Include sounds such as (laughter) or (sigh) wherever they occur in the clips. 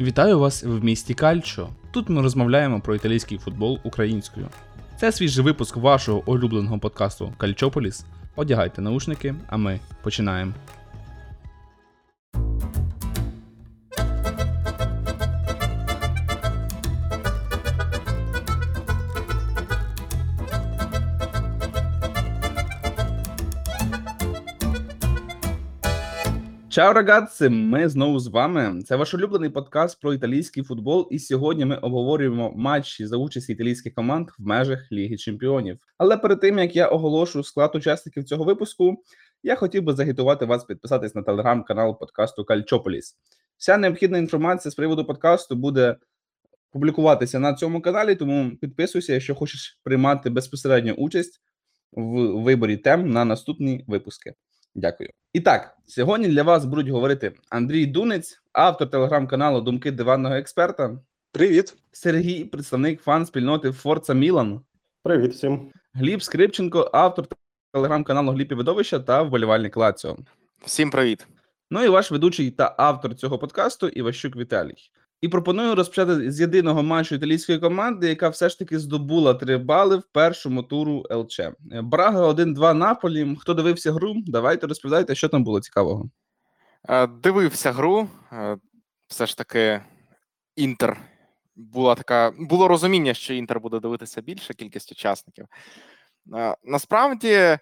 Вітаю вас в місті Кальчо. Тут ми розмовляємо про італійський футбол українською. Це свіжий випуск вашого улюбленого подкасту Кальчополіс. Одягайте наушники, а ми починаємо. Чао, рагаци! Ми знову з вами. Це ваш улюблений подкаст про італійський футбол. І сьогодні ми обговорюємо матчі за участі італійських команд в межах Ліги Чемпіонів. Але перед тим як я оголошу склад учасників цього випуску, я хотів би загітувати вас підписатись на телеграм-канал подкасту Кальчополіс. Вся необхідна інформація з приводу подкасту буде публікуватися на цьому каналі. Тому підписуйся, якщо хочеш приймати безпосередньо участь в виборі тем на наступні випуски. Дякую. І так, сьогодні для вас будуть говорити Андрій Дунець, автор телеграм-каналу Думки диванного експерта, Привіт. Сергій, представник фан-спільноти Форца Мілан, Привіт всім. Гліб Скрипченко, автор телеграм-каналу Гліб і Видовища та вболівальник Лаціо. Всім привіт. Ну і ваш ведучий та автор цього подкасту Іващук Віталій. І пропоную розпочати з єдиного матчу італійської команди, яка все ж таки здобула три бали в першому туру ЛЧ. Брага 1-2 Наполі. Хто дивився гру? Давайте розповідайте, що там було цікавого. Е, Дивився гру. е, Все ж таки, Інтер була така. Було розуміння, що Інтер буде дивитися більша кількість учасників. Е, Насправді, е,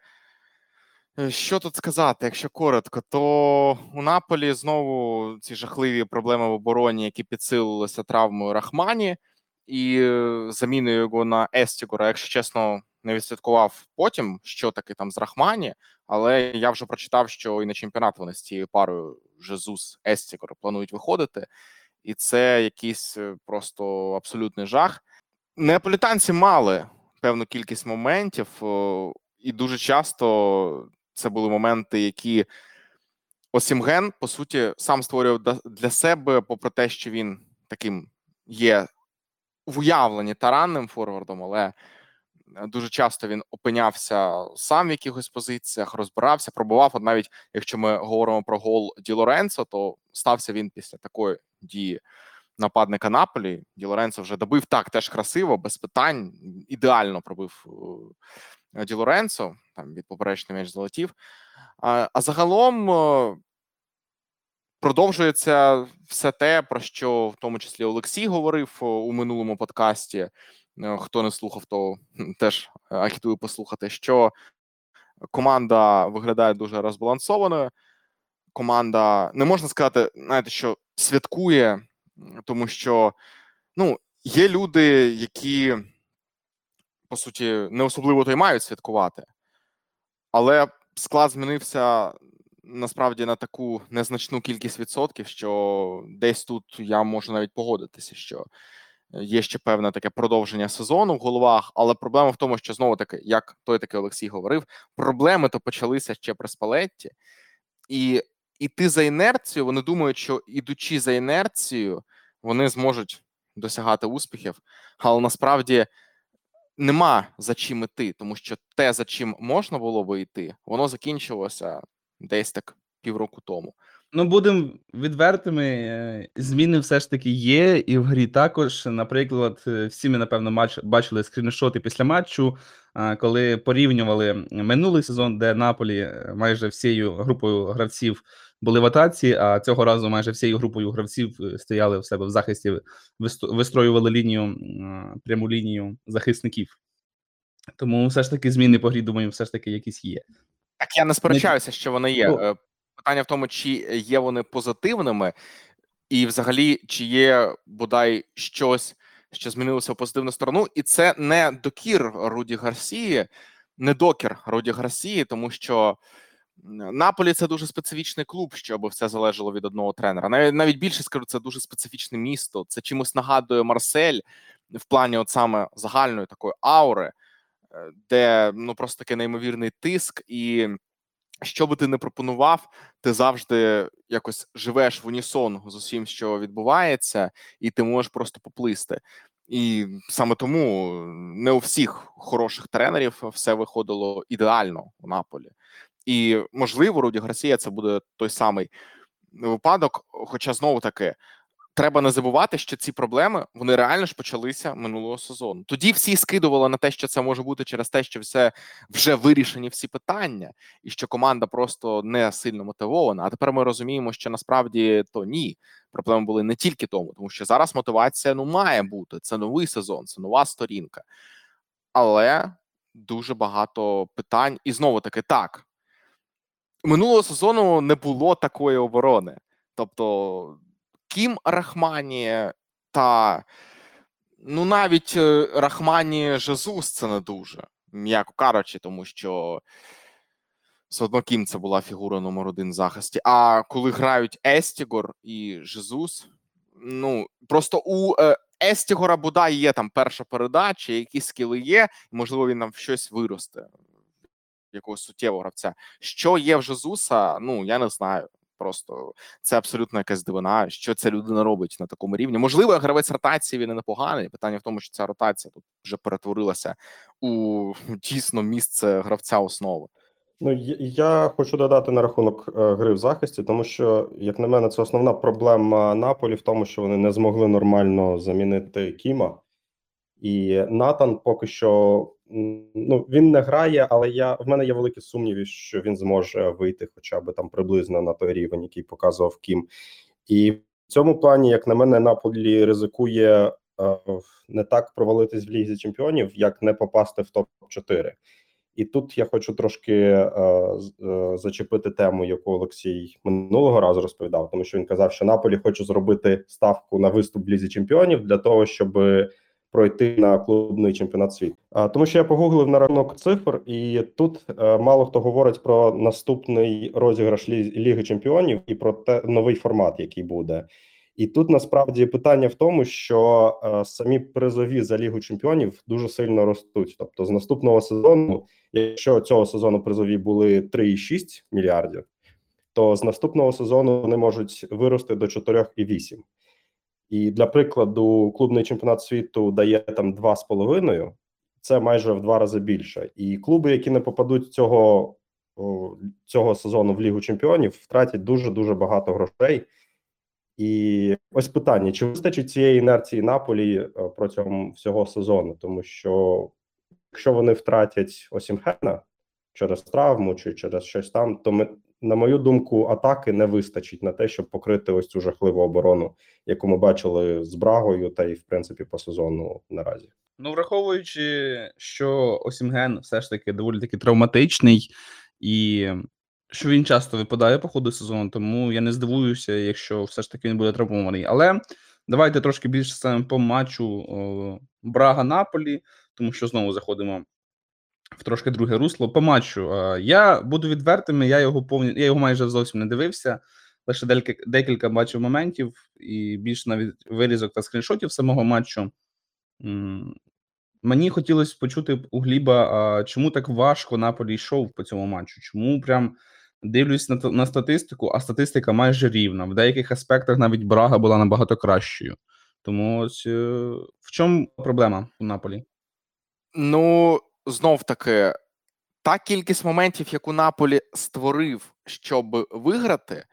що тут сказати, якщо коротко, то у Наполі знову ці жахливі проблеми в обороні, які підсилилися травмою Рахмані і е, заміною його на Естігора. Якщо чесно, не відслідкував потім, що таке там з Рахмані, але я вже прочитав, що і на чемпіонат вони з цією парою Жезус Естігор планують виходити, і це якийсь е, просто абсолютний жах. Неаполітанці мали певну кількість моментів, і дуже часто це були моменти, які Осімген, по суті, сам створював для себе, попри те, що він таким є в уявленні таранним форвардом, але е, дуже часто він опинявся сам в якихось позиціях, розбирався, пробував. От навіть якщо ми говоримо про гол Ді Лоренцо, то стався він після такої дії нападника Наполі. Ді Лоренцо вже добив так, теж красиво, без питань. Ідеально пробив е, Ді Лоренцо, там від поперечний м'яч залетів. А, а загалом е, продовжується все те, про що в тому числі Олексій говорив у минулому подкасті. Е, Хто не слухав, то теж е, агітую послухати, що команда виглядає дуже розбалансованою. Команда не можна сказати, знаєте, що святкує, тому що ну, є люди, які по суті не особливо то й мають святкувати, але склад змінився насправді на таку незначну кількість відсотків, що десь тут я можу навіть погодитися, що є ще певне таке продовження сезону в головах, але проблема в тому, що знову таки, як той таки Олексій говорив, проблеми то почалися ще при спалетті, і іти за інерцією, вони думають, що ідучи за інерцією, вони зможуть досягати успіхів, але насправді нема за чим іти, тому що те, за чим можна було би йти, воно закінчилося десь так півроку тому. Ну, будемо відвертими. е, Зміни все ж таки є, і в грі також. Наприклад, е, всі ми, напевно, бачили скріншоти після матчу, коли порівнювали минулий сезон, де Наполі е, майже всією групою гравців були в атаці, а цього разу майже всією групою гравців стояли в себе в захисті, вистроювали лінію, пряму лінію захисників. Тому все ж таки зміни по грі, думаю, все ж таки якісь є. Так я не сперечаюся, що вони є. Питання в тому, чи є вони позитивними, і взагалі, чи є бодай щось, що змінилося в позитивну сторону, і це не докір Руді Гарсії, не докір Руді Гарсії, тому що Наполі це дуже специфічний клуб, щоб все залежало від одного тренера. Навіть навіть більше скажу, це дуже специфічне місто. Це чимось нагадує Марсель в плані, от саме загальної такої аури, е, де ну просто такий неймовірний тиск і що би ти не пропонував, ти завжди якось живеш в унісон з усім, що відбувається, і ти можеш просто поплисти. І саме тому не у всіх хороших тренерів все виходило ідеально у Наполі. І можливо, Руді Гарсія це буде той самий випадок. Хоча знову таки треба не забувати, що ці проблеми вони реально ж почалися минулого сезону. Тоді всі скидували на те, що це може бути через те, що все вже вирішені всі питання, і що команда просто не сильно мотивована. А тепер ми розуміємо, що насправді то ні. Проблеми були не тільки тому, тому що зараз мотивація ну має бути. Це новий сезон, це нова сторінка, але дуже багато питань, і знову таки так. Минулого сезону не було такої оборони. Тобто Кім Рахмані та ну навіть е, Рахмані Жезус це не дуже, м'яко кажучи, тому що все одно Кім це була фігура номер один в захисті. А коли грають Естігор і Жезус, ну просто у е, Естігора бодай є там перша передача, якісь скіли є, можливо він нам в щось виросте. Якогось суттєвого гравця. Що є в Жезуса, ну я не знаю. Просто це абсолютно якась дивина, що ця людина робить на такому рівні. Можливо, гравець ротації він і непоганий. Питання в тому, що ця ротація тут вже перетворилася у (laughs) дійсно місце гравця основи. Ну я, хочу додати на рахунок е, гри в захисті, тому що, як на мене, це основна проблема Наполі в тому, що вони не змогли нормально замінити Кіма, і Натан поки що ну він не грає, але я в мене є великі сумніви, що він зможе вийти, хоча б там приблизно на той рівень, який показував Кім. І в цьому плані, як на мене, Наполі ризикує е, не так провалитись в лізі чемпіонів, як не попасти в топ 4 і тут я хочу трошки е, е, зачепити тему, яку Олексій минулого разу розповідав, тому що він казав, що Наполі хоче зробити ставку на виступ в лізі чемпіонів для того, щоб пройти на клубний чемпіонат світу. А тому, що я погуглив на рахунок цифр, і тут е, мало хто говорить про наступний розіграш Ліги Чемпіонів і про те новий формат, який буде. І тут насправді питання в тому, що е, самі призові за лігу чемпіонів дуже сильно ростуть. Тобто, з наступного сезону, якщо цього сезону призові були 3,6 мільярдів, то з наступного сезону вони можуть вирости до 4,8. І для прикладу, клубний чемпіонат світу дає там 2,5, це майже в два рази більше. І клуби, які не попадуть цього цього сезону в Лігу Чемпіонів, втратять дуже дуже багато грошей. І ось питання: чи вистачить цієї інерції Наполі е, протягом всього сезону? Тому що якщо вони втратять Осімхена через травму чи через щось там, то ми, на мою думку, атаки не вистачить на те, щоб покрити ось цю жахливу оборону, яку ми бачили з Брагою, та й в принципі по сезону наразі. Ну, враховуючи, що Осімген все ж таки доволі таки травматичний і що він часто випадає по ходу сезону, тому я не здивуюся, якщо все ж таки він буде травмований. Але давайте трошки більше саме по матчу Брага Наполі, тому що знову заходимо в трошки друге русло. По матчу я буду відвертим, я його повні, я його майже зовсім не дивився. Лише декілька, декілька бачив моментів і більше навіть вирізок та скріншотів самого матчу. Мені хотілося почути у Гліба, чому так важко Наполі йшов по цьому матчу? Чому прям Дивлюсь на на статистику, а статистика майже рівна. В деяких аспектах навіть Брага була набагато кращою. Тому ось е, в чому проблема у Наполі? Ну, знов таки, та кількість моментів, яку Наполі створив, щоб виграти,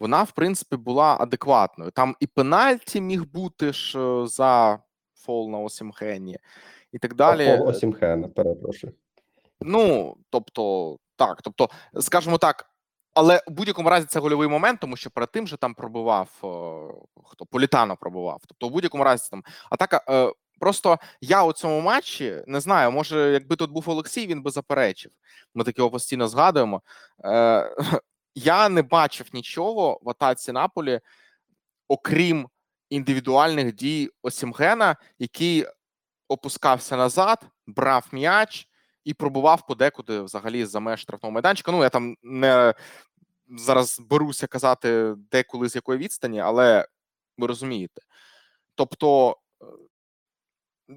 вона, в принципі, була адекватною. Там і пенальті міг бути ж е, за фол на Осімхені, і так далі. Фол Осімхена, перепрошую. Ну, тобто, так, тобто, скажімо так, але в будь-якому разі це гольовий момент, тому що перед тим же там пробував хто Політано пробував. Тобто, в будь-якому разі там атака. Просто я у цьому матчі не знаю, може, якби тут був Олексій, він би заперечив. Ми таки його постійно згадуємо. Е, (laughs) Я не бачив нічого в атаці Наполі, окрім індивідуальних дій Осімгена, який опускався назад, брав м'яч і пробував подекуди взагалі за меж штрафного майданчика. Ну я там не зараз беруся казати деколи з якої відстані, але ви розумієте. Тобто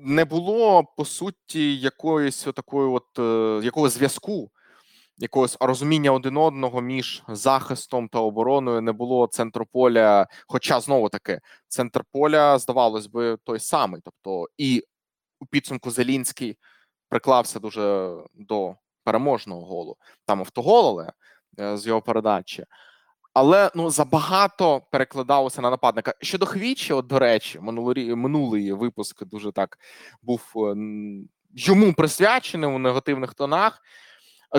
не було по суті якоїсь такої, от е, якого зв'язку, якогось розуміння один одного між захистом та обороною не було центру поля. Хоча знову таки центр поля, здавалось би, той самий. Тобто, і у підсумку Зелінський приклався дуже до переможного голу. Там автоголили е, з його передачі. Але ну забагато перекладалося на нападника. Щодо Хвічі, от до речі, минулорі... минулий випуск дуже так був е, йому присвячений у негативних тонах.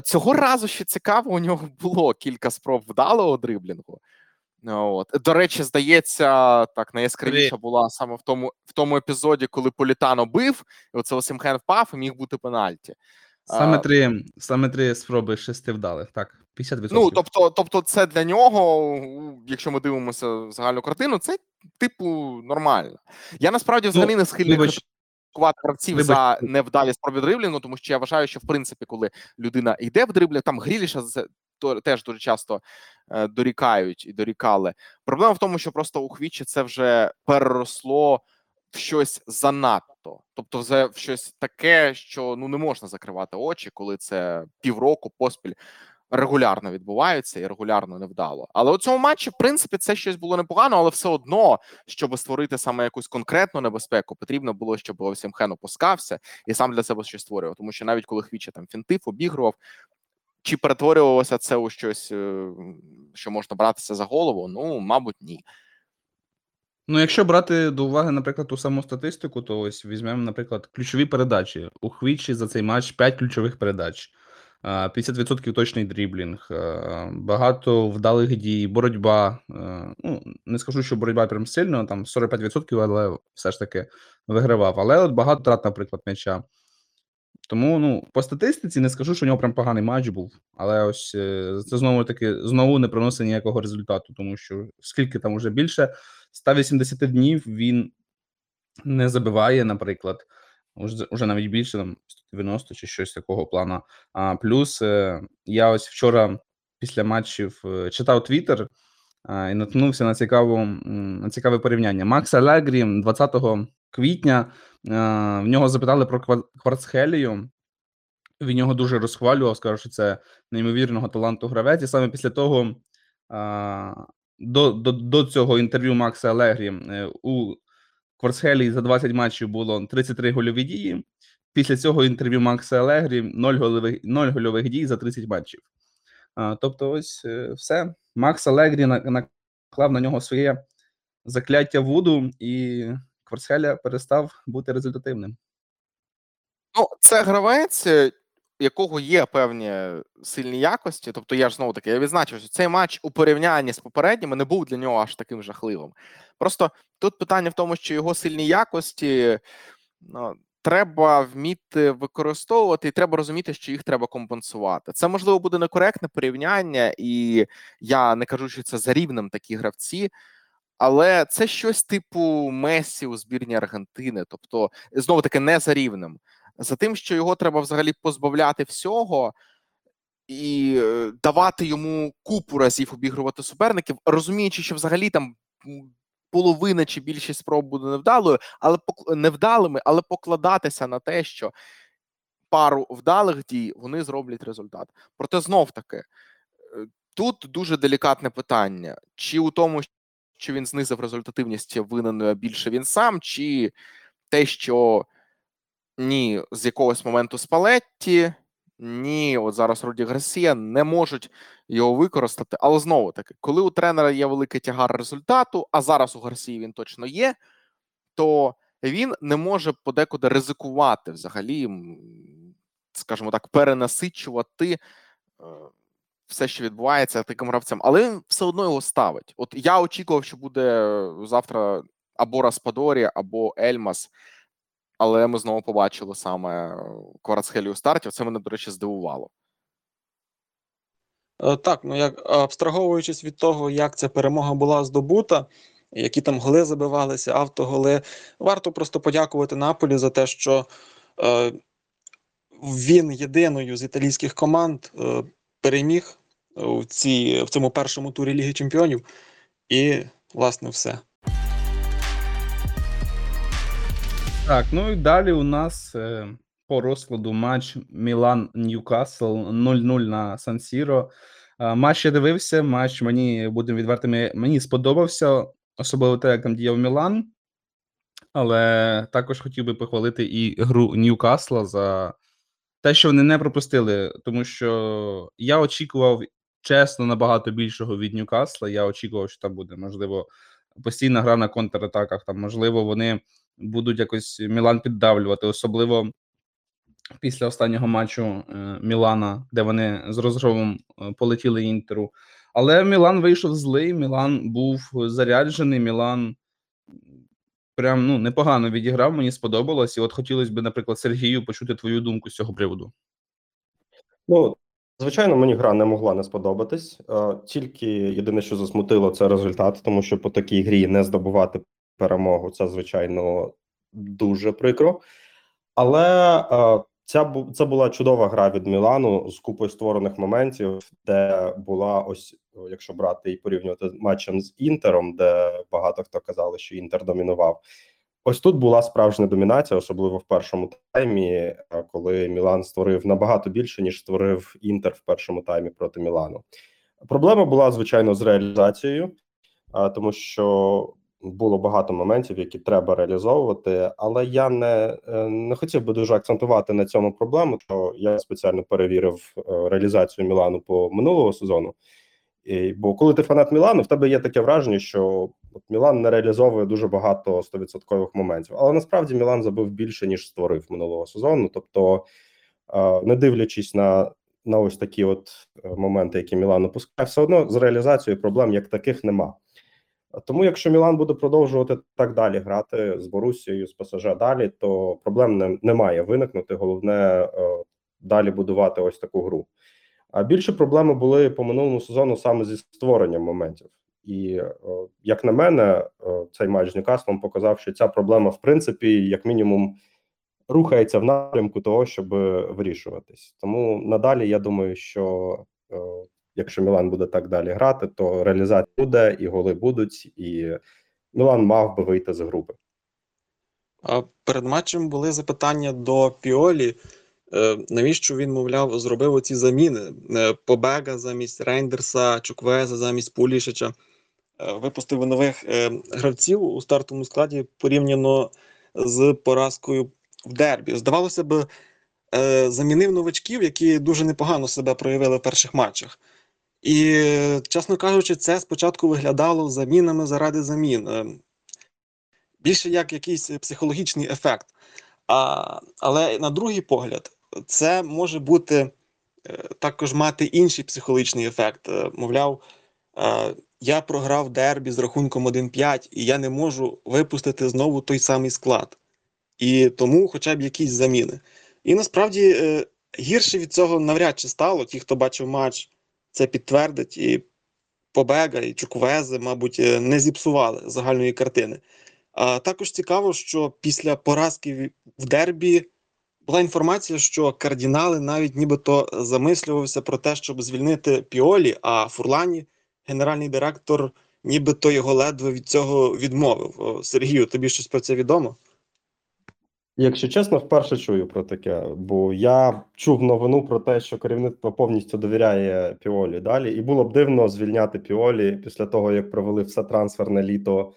Цього разу ще цікаво, у нього було кілька спроб вдалого дриблінгу. От. До речі, здається, так найяскравіша була саме в тому, в тому епізоді, коли Політано бив, і оце Осімхен впав і міг бути пенальті. Саме А, три, саме три спроби шести вдалих. Так, 50%. Ну, тобто, тобто, це для нього, якщо ми дивимося загальну картину, це типу нормально. Я насправді взагалі не схильний вибач, критикувати гравців вибач. за невдалі спроби дриблінгу, тому що я вважаю, що в принципі, коли людина йде в дриблі, там Гріліша з- то теж дуже часто е, дорікають і дорікали. Проблема в тому, що просто у Хвічі це вже переросло в щось занадто, тобто вже в щось таке, що ну не можна закривати очі, коли це півроку поспіль регулярно відбувається і регулярно невдало. Але у цьому матчі, в принципі, це щось було непогано, але все одно, щоб створити саме якусь конкретну небезпеку, потрібно було, щоб Осімхен опускався і сам для себе щось створював. Тому що навіть коли Хвіча там фінтив, обігрував, чи перетворювалося це у щось, е, що можна братися за голову? Ну, мабуть, ні. Ну, якщо брати до уваги, наприклад, ту саму статистику, то ось візьмемо, наприклад, ключові передачі. У Хвічі за цей матч 5 ключових передач, 50% точний дріблінг, багато вдалих дій, боротьба. Ну, не скажу, що боротьба прям сильно, там 45%, але все ж таки вигравав. Але от багато трат, наприклад, м'яча. Тому, ну, по статистиці не скажу, що у нього прям поганий матч був, але ось е, це знову таки знову не приносить ніякого результату, тому що скільки там уже більше 180 днів він не забиває, наприклад, уже навіть більше там 190 чи щось такого плану. А плюс е, я ось вчора після матчів е, читав Твіттер і наткнувся на цікаву на цікаве порівняння. Макс Алегрі 20 квітня в нього запитали про Ква- Кварцхелію. Він його дуже розхвалював, сказав, що це неймовірного таланту гравець. І саме після того до, до, до цього інтерв'ю Макса Алегрі е, у Кварцхелії за 20 матчів було 33 гольові дії. Після цього інтерв'ю Макса Алегрі 0 гольових, 0 гольових дій за 30 матчів. А, тобто, ось е, все. Макс Алегрі наклав на нього своє закляття Вуду, і Кварцхеля перестав бути результативним. Ну, це гравець, е, якого є певні сильні якості. Тобто, я ж знову таки я відзначив, що цей матч у порівнянні з попередніми не був для нього аж таким жахливим. Просто тут питання в тому, що його сильні якості ну, треба вміти використовувати, і треба розуміти, що їх треба компенсувати. Це можливо буде некоректне порівняння, і я не кажу, що це за рівнем такі гравці. Але це щось типу Месі у збірні Аргентини, тобто знову таки не за рівнем за тим, що його треба взагалі позбавляти всього і е, давати йому купу разів обігрувати суперників, розуміючи, що взагалі там половина чи більшість спроб буде невдалою, але невдалими, але покладатися на те, що пару вдалих дій вони зроблять результат. Проте знов таки е, тут дуже делікатне питання: чи у тому, що він знизив результативність винен більше він сам, чи те, що ні з якогось моменту Спалетті, ні, от зараз Руді Гарсія не можуть його використати. Але знову таки, коли у тренера є великий тягар результату, а зараз у Гарсії він точно є, то він не може подекуди ризикувати взагалі, скажімо так, перенасичувати е, все, що відбувається таким гравцем, але він все одно його ставить. От я очікував, що буде завтра або Распадорі, або Ельмас. Але ми знову побачили саме Кварацхелі у старті. Це мене, до речі, здивувало. Е, Так, ну як абстраговуючись від того, як ця перемога була здобута, які там голи забивалися, автоголи, варто просто подякувати Наполі за те, що е, він єдиною з італійських команд е, переміг у цій, в цьому першому турі Ліги Чемпіонів. І, власне, все. Так, ну і далі у нас е, по розкладу матч Мілан Ньюкасл 0-0 на Сан Сіро. Е, матч я дивився, матч мені, будемо відвертими, мені сподобався, особливо те, як там діяв Мілан. Але також хотів би похвалити і гру Ньюкасла за те, що вони не пропустили, тому що я очікував чесно набагато більшого від Ньюкасла. Я очікував, що там буде можливо постійна гра на контратаках. Там можливо вони будуть якось Мілан піддавлювати, особливо після останнього матчу е, Мілана, де вони з розгромом е, полетіли інтеру. Але Мілан вийшов злий. Мілан був заряджений. Мілан прям ну непогано відіграв. Мені сподобалось. І от хотілося б, наприклад, Сергію почути твою думку з цього приводу. Ну, звичайно, мені гра не могла не сподобатись. Е, Тільки єдине, що засмутило, це результат, тому що по такій грі не здобувати перемогу це, звичайно, дуже прикро. Але е, ця це була чудова гра від Мілану з купою створених моментів, де була ось, якщо брати і порівнювати матчем з Інтером, де багато хто казали, що Інтер домінував. Ось тут була справжня домінація, особливо в першому таймі, е, коли Мілан створив набагато більше, ніж створив Інтер в першому таймі проти Мілану. Проблема була, звичайно, з реалізацією, а, тому що було багато моментів, які треба реалізовувати. Але я не, е, не хотів би дуже акцентувати на цьому проблему, то я спеціально перевірив е, реалізацію Мілану по минулого сезону. І, бо коли ти фанат Мілану, в тебе є таке враження, що от Мілан не реалізовує дуже багато стовідсоткових моментів. Але насправді Мілан забив більше, ніж створив минулого сезону. Тобто, е, не дивлячись на, на ось такі от моменти, які Мілан опускає, все одно з реалізацією проблем як таких нема. Тому, якщо Мілан буде продовжувати так далі грати з Борусією, з ПСЖ далі, то проблем не, не має виникнути. Головне е, далі будувати ось таку гру. А більше проблеми були по минулому сезону саме зі створенням моментів. І е, як на мене, е, цей матч з Ньюкаслом показав, що ця проблема, в принципі, як мінімум, рухається в напрямку того, щоб вирішуватись. Тому надалі я думаю, що якщо Мілан буде так далі грати, то реалізація буде, і голи будуть, і Мілан мав би вийти з групи. Перед матчем були запитання до Піолі, е, навіщо він, мовляв, зробив оці заміни Е, Побега замість Рейндерса, Чуквеза замість Пулішича. Е, Випустив нових гравців у стартовому складі порівняно з поразкою в дербі. Здавалося б, замінив новачків, які дуже непогано себе проявили в перших матчах. І, чесно кажучи, це спочатку виглядало замінами заради замін. Е, Більше як якийсь психологічний ефект. А, але на другий погляд, це може бути е, також мати інший психологічний ефект. Е, Мовляв, я програв дербі з рахунком 1-5, і я не можу випустити знову той самий склад. І тому хоча б якісь заміни. І насправді гірше від цього навряд чи стало. Ті, хто бачив матч, це підтвердить. І Побега, і Чуквези, мабуть, е, не зіпсували загальної картини. А також цікаво, що після поразки в- дербі була інформація, що кардинали навіть нібито замислювався про те, щоб звільнити Піолі, а Фурлані, генеральний директор, нібито його ледве від цього відмовив. Сергію, тобі щось про це відомо? Якщо чесно, вперше чую про таке, бо я чув новину про те, що керівництво повністю довіряє Піолі далі, і було б дивно звільняти Піолі після того, як провели все трансферне літо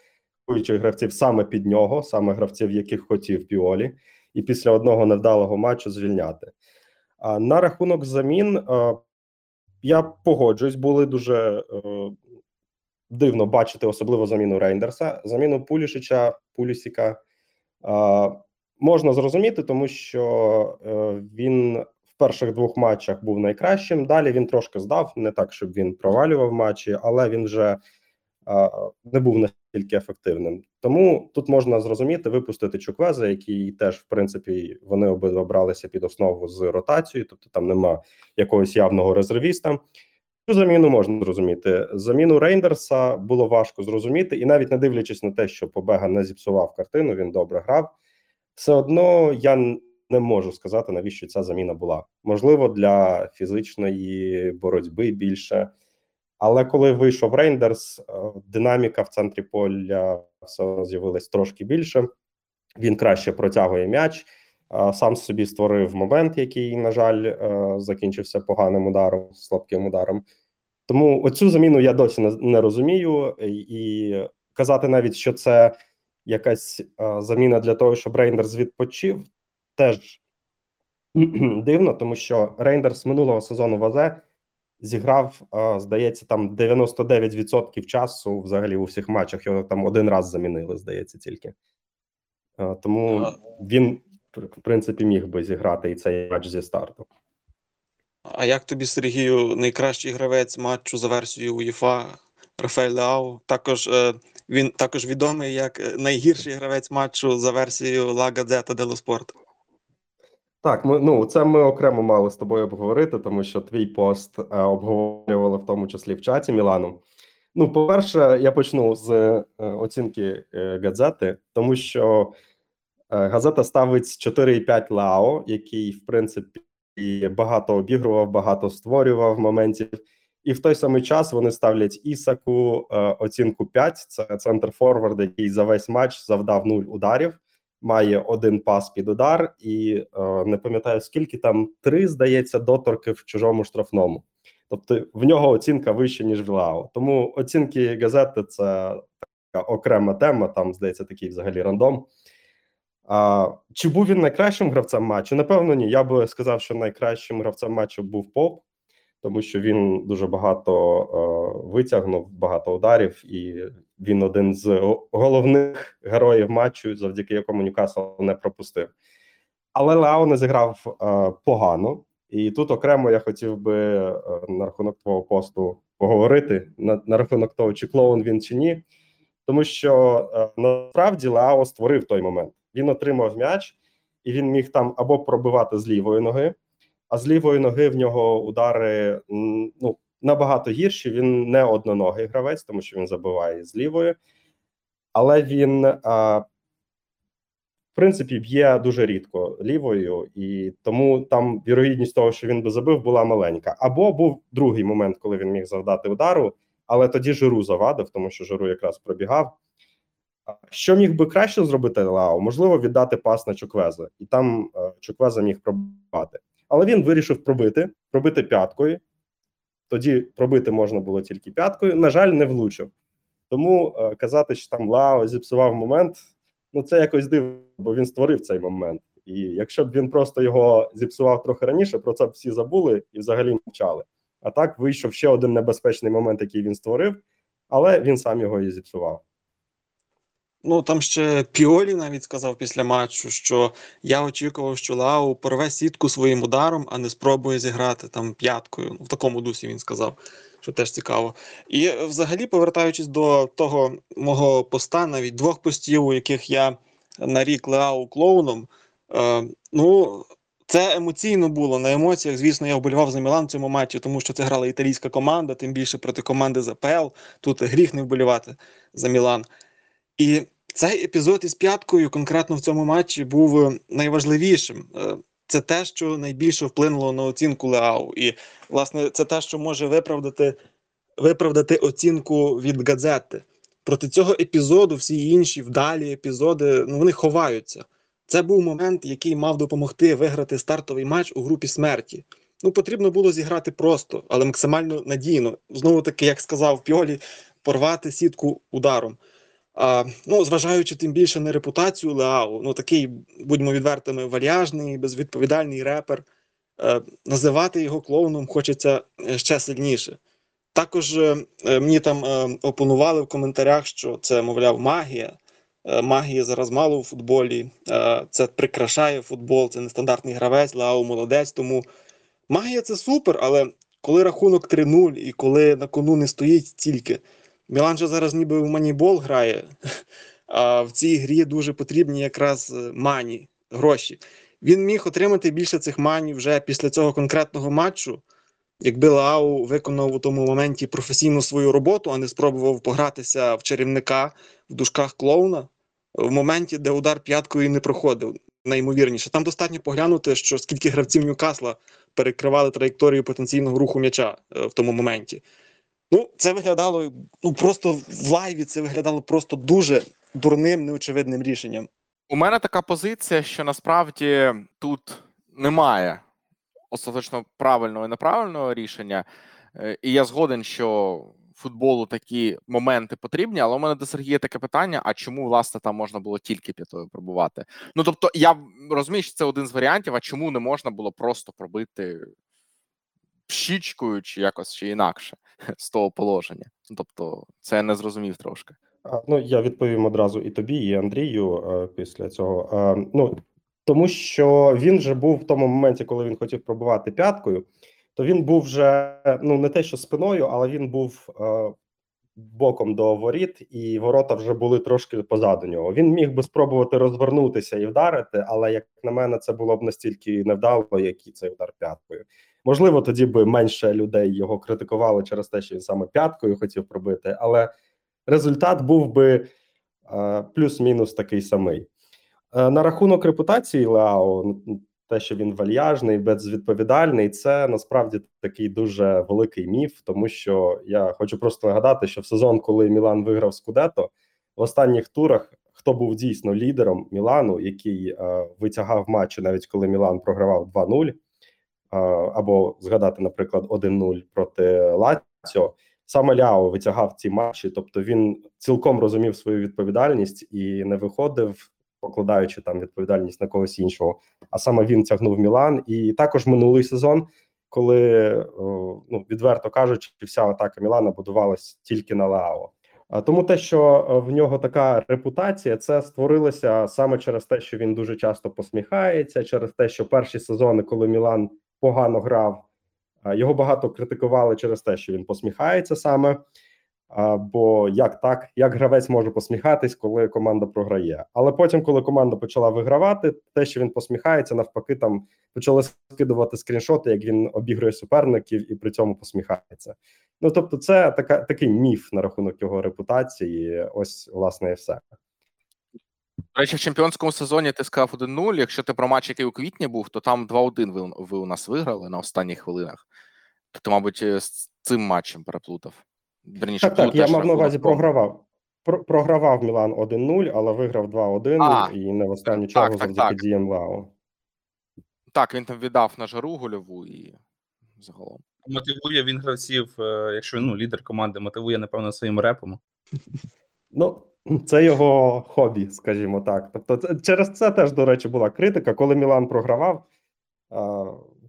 купуючих гравців саме під нього, саме гравців, яких хотів Піолі, і після одного невдалого матчу звільняти. А на рахунок замін е, я погоджуюсь, були дуже е, дивно бачити, особливо заміну Рейндерса, заміну Пулішича, Пулісіка. Можна зрозуміти, тому що е, він в перших двох матчах був найкращим. Далі він трошки здав, не так, щоб він провалював матчі, але він вже е, не був настільки ефективним. Тому тут можна зрозуміти, випустити Чуквеза, який теж, в принципі, вони обидва бралися під основу з ротацією, тобто там нема якогось явного резервіста. Цю заміну можна зрозуміти. Заміну Рейндерса було важко зрозуміти, і навіть не дивлячись на те, що Побега не зіпсував картину, він добре грав. Все одно я не можу сказати, навіщо ця заміна була. Можливо, для фізичної боротьби більше. Але коли вийшов Рейндерс, е, динаміка в центрі поля все з'явилась трошки більше. Він краще протягує м'яч, е, сам собі створив момент, який, на жаль, е, закінчився поганим ударом, слабким ударом. Тому оцю заміну я досі не, розумію, і казати навіть, що це якась е, заміна для того, щоб Рейндерс відпочив, теж (clears throat) дивно, тому що Рейндерс минулого сезону в АЗ зіграв, е, здається, там 99% часу взагалі у всіх матчах. Його там один раз замінили, здається, тільки. Е, Тому він, в принципі, міг би зіграти і цей матч зі старту. А як тобі, Сергію, найкращий гравець матчу за версією УЄФА Рафаель Леау? Також е, він також відомий як е, найгірший гравець матчу за версією La Gazzetta dello Sport. Так, ми ну це ми окремо мали з тобою обговорити, тому що твій пост е, обговорювали в тому числі в чаті Мілану. Ну, по-перше, я почну з е, оцінки е, газети, тому що е, газета ставить 4,5 Лао, який, в принципі, багато обігрував, багато створював моментів. І в той самий час вони ставлять Ісаку е, оцінку 5. Це центр форвард, який за весь матч завдав 0 ударів має один пас під удар, і е, не пам'ятаю скільки там три, здається, доторки в чужому штрафному. Тобто в нього оцінка вища, ніж в Лао. Тому оцінки газети це така окрема тема. Там здається такий взагалі рандом. А, чи був він найкращим гравцем матчу? Напевно, ні. Я би сказав, що найкращим гравцем матчу був Поп, тому що він дуже багато е, витягнув, багато ударів, і він один з головних героїв матчу, завдяки якому Ньюкасл не пропустив. Але Лео не зіграв е, погано, і тут окремо я хотів би е, на рахунок твого посту поговорити на, на рахунок того, чи клоун він чи ні. Тому що е, насправді Лео створив той момент. Він отримав м'яч, і він міг там або пробивати з лівої ноги, а з лівої ноги в нього удари ну, набагато гірші. Він не одноногий гравець, тому що він забиває з лівої, але він, а, в принципі, б'є дуже рідко лівою, і тому там вірогідність того, що він би забив, була маленька. Або був другий момент, коли він міг завдати удару, але тоді Жиру завадив, тому що Жиру якраз пробігав. Що міг би краще зробити Лао? Можливо, віддати пас на Чуквеза, і там е, Чуквеза міг пробивати. Але він вирішив пробити, пробити п'яткою. Тоді пробити можна було тільки п'яткою. На жаль, не влучив. Тому е, казати, що там Лао зіпсував момент, ну це якось дивно, бо він створив цей момент. І якщо б він просто його зіпсував трохи раніше, про це б всі забули і взагалі мовчали. А так вийшов ще один небезпечний момент, який він створив, але він сам його і зіпсував. Ну там ще Піолі навіть сказав після матчу, що я очікував, що Лау порве сітку своїм ударом, а не спробує зіграти там п'яткою. Ну, в такому дусі він сказав, що теж цікаво. І взагалі, повертаючись до того мого поста, навіть двох постів, у яких я нарік Леау клоуном, е, ну. Це емоційно було на емоціях. Звісно, я вболівав за Мілан в цьому матчі, тому що це грала італійська команда, тим більше проти команди з АПЛ. Тут гріх не вболівати за Мілан. І цей епізод із п'яткою конкретно в цьому матчі був е, найважливішим. Е, Це те, що найбільше вплинуло на оцінку Леау. І, власне, це те, що може виправдати, виправдати оцінку від газети. Проти цього епізоду всі інші вдалі епізоди ну, вони ховаються. Це був момент, який мав допомогти виграти стартовий матч у групі смерті. Ну, потрібно було зіграти просто, але максимально надійно. Знову таки, як сказав Піолі, порвати сітку ударом. А, ну, зважаючи тим більше на репутацію Леау, ну такий, будьмо відвертими, вальяжний, безвідповідальний репер. Е, називати його клоуном хочеться е, ще сильніше. Також е, е, мені там е, опонували в коментарях, що це, мовляв, магія. Е, магії зараз мало у футболі, е, це прикрашає футбол, це нестандартний гравець, Леау молодець. Тому магія це супер, але коли рахунок 3-0 і коли на кону не стоїть стільки. Мілан же зараз ніби в манібол грає, а в цій грі дуже потрібні якраз е, мані, гроші. Він міг отримати більше цих мані вже після цього конкретного матчу, якби Лау виконав у тому моменті професійну свою роботу, а не спробував погратися в чарівника в дужках клоуна в моменті, де удар п'яткою не проходив. Найімовірніше. Там достатньо поглянути, що скільки гравців Ньюкасла перекривали траєкторію потенційного руху м'яча е, в тому моменті. Ну, це виглядало ну просто в лайві. Це виглядало просто дуже дурним, неочевидним рішенням. У мене така позиція, що насправді тут немає остаточно правильного і неправильного рішення. Е, І я згоден, що футболу такі моменти потрібні, але у мене до Сергія таке питання: а чому власне там можна було тільки п'ятою пробувати? Ну тобто, я розумію, що це один з варіантів, а чому не можна було просто пробити щічкою, чи якось чи інакше (laughs) з того положення. Ну, Тобто, це я не зрозумів трошки. Ну, я відповім одразу і тобі, і Андрію е, після цього. Ну, тому що він же був в тому моменті, коли він хотів пробувати п'яткою, то він був вже ну не те, що спиною, але він був е, боком до воріт, і ворота вже були трошки позаду нього. Він міг би спробувати розвернутися і вдарити, але як на мене, це було б настільки невдало, як і цей удар п'яткою. Можливо, тоді би менше людей його критикували через те, що він саме п'яткою хотів пробити, але результат був би е, плюс-мінус такий самий. Е, на рахунок репутації Леао, те, що він вальяжний, безвідповідальний, це насправді такий дуже великий міф, тому що я хочу просто нагадати, що в сезон, коли Мілан виграв Скудето, в останніх турах хто був дійсно лідером Мілану, який е, витягав матчі, навіть коли Мілан програвав 2-0, е, або згадати, наприклад, 1-0 проти Лаціо, саме Ляо витягав ці матчі, тобто він цілком розумів свою відповідальність і не виходив, покладаючи там відповідальність на когось іншого. А саме він тягнув Мілан. І також минулий сезон, коли ну відверто кажучи, вся атака Мілана будувалась тільки на Леао. А тому те, що е, в нього така репутація, це створилося саме через те, що він дуже часто посміхається, через те, що перші сезони, коли Мілан погано грав, його багато критикували через те, що він посміхається саме. Бо як так, як гравець може посміхатись, коли команда програє? Але потім, коли команда почала вигравати, те, що він посміхається, навпаки, там почали скидувати скріншоти, як він обігрує суперників і при цьому посміхається. Ну тобто, це така такий міф на рахунок його репутації. Ось власне і все. До речі, в чемпіонському сезоні ти сказав 1-0. Якщо ти про матч, який у квітні був, то там 2-1 ви, ви у нас виграли на останніх хвилинах. То ти, мабуть, е, з цим матчем переплутав. Верніше, Так, так, я мав на увазі програвав. Про, програвав Мілан 1-0, але виграв 2-1 і не в останню так, чергу так, завдяки так. діям Лао. Так, він там віддав на жару гольову і загалом. Мотивує він гравців, е, якщо ну, лідер команди мотивує, напевно, своїм репом. Ну, це його хобі, скажімо так. Тобто, це, через це теж, до речі, була критика. Коли Мілан програвав,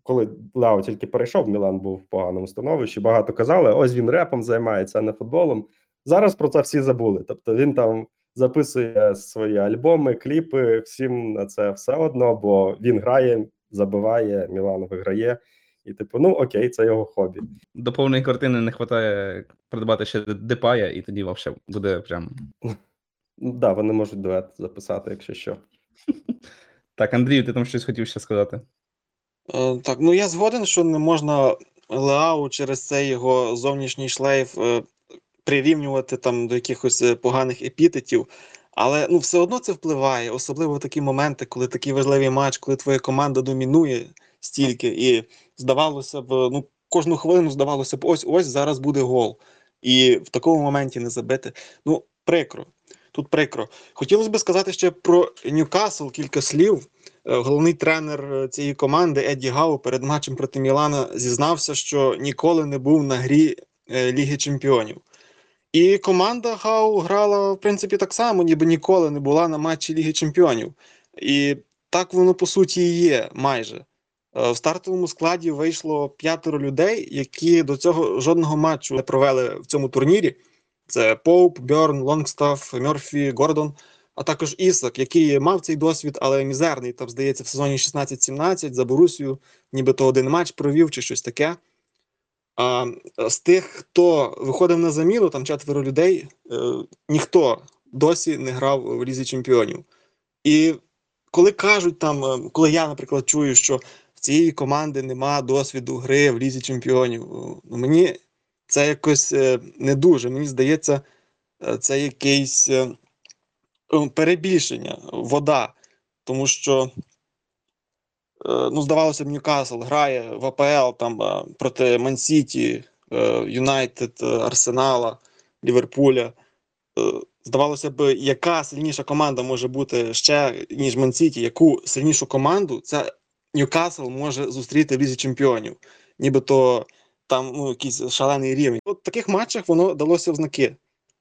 коли Лео тільки перейшов, Мілан був в поганому становищі. Багато казали: ось він репом займається, а не футболом. Зараз про це всі забули. Тобто він там записує свої альбоми, кліпи. Всім на це все одно, бо він грає, забиває, Мілан виграє. І, типу, ну окей, це його хобі. До повної картини не вистачає придбати ще депая, і тоді вообще буде прям. Ну, да, вони можуть дует записати, якщо що. (laughs) Так, Андрію, ти там щось хотів ще сказати. Е, Так, ну я згоден, що не можна Леау через цей його зовнішній шлейф е, прирівнювати там до якихось е, поганих епітетів. Але ну все одно це впливає, особливо в такі моменти, коли такий важливий матч, коли твоя команда домінує стільки, і здавалося б, ну кожну хвилину здавалося б, ось ось зараз буде гол. І в такому моменті не забити. Ну, прикро. Тут прикро. Хотілося б сказати ще про Ньюкасл кілька слів. Е, Головний тренер е, цієї команди Едді Гау перед матчем проти Мілана зізнався, що ніколи не був на грі е, Ліги Чемпіонів. І команда Гау грала, в принципі, так само, ніби ніколи не була на матчі Ліги Чемпіонів. І так воно по суті і є майже. В стартовому складі вийшло п'ятеро людей, які до цього жодного матчу не провели в цьому турнірі. Це Поуп, Бьорн, Лонгстаф, Мерфі, Гордон, а також Ісак, який мав цей досвід, але мізерний. Там, здається, в сезоні 16-17 за Борусію, нібито один матч провів чи щось таке. А з тих, хто виходив на заміну, там четверо людей, е, ніхто досі не грав в Лізі Чемпіонів. І коли кажуть там, е, коли я, наприклад, чую, що в цієї команди нема досвіду гри в Лізі Чемпіонів, ну, мені це якось е, не дуже. Мені здається, е, це якесь е, е, перебільшення, вода. Тому що, ну, здавалося б, Ньюкасл грає в АПЛ там проти Мансіті, Юнайтед, Арсенала, Ліверпуля. Здавалося б, яка сильніша команда може бути ще, ніж Мансіті, яку сильнішу команду це Ньюкасл може зустріти в Лізі Чемпіонів. Нібито там ну, якийсь шалений рівень. От в таких матчах воно далося в знаки.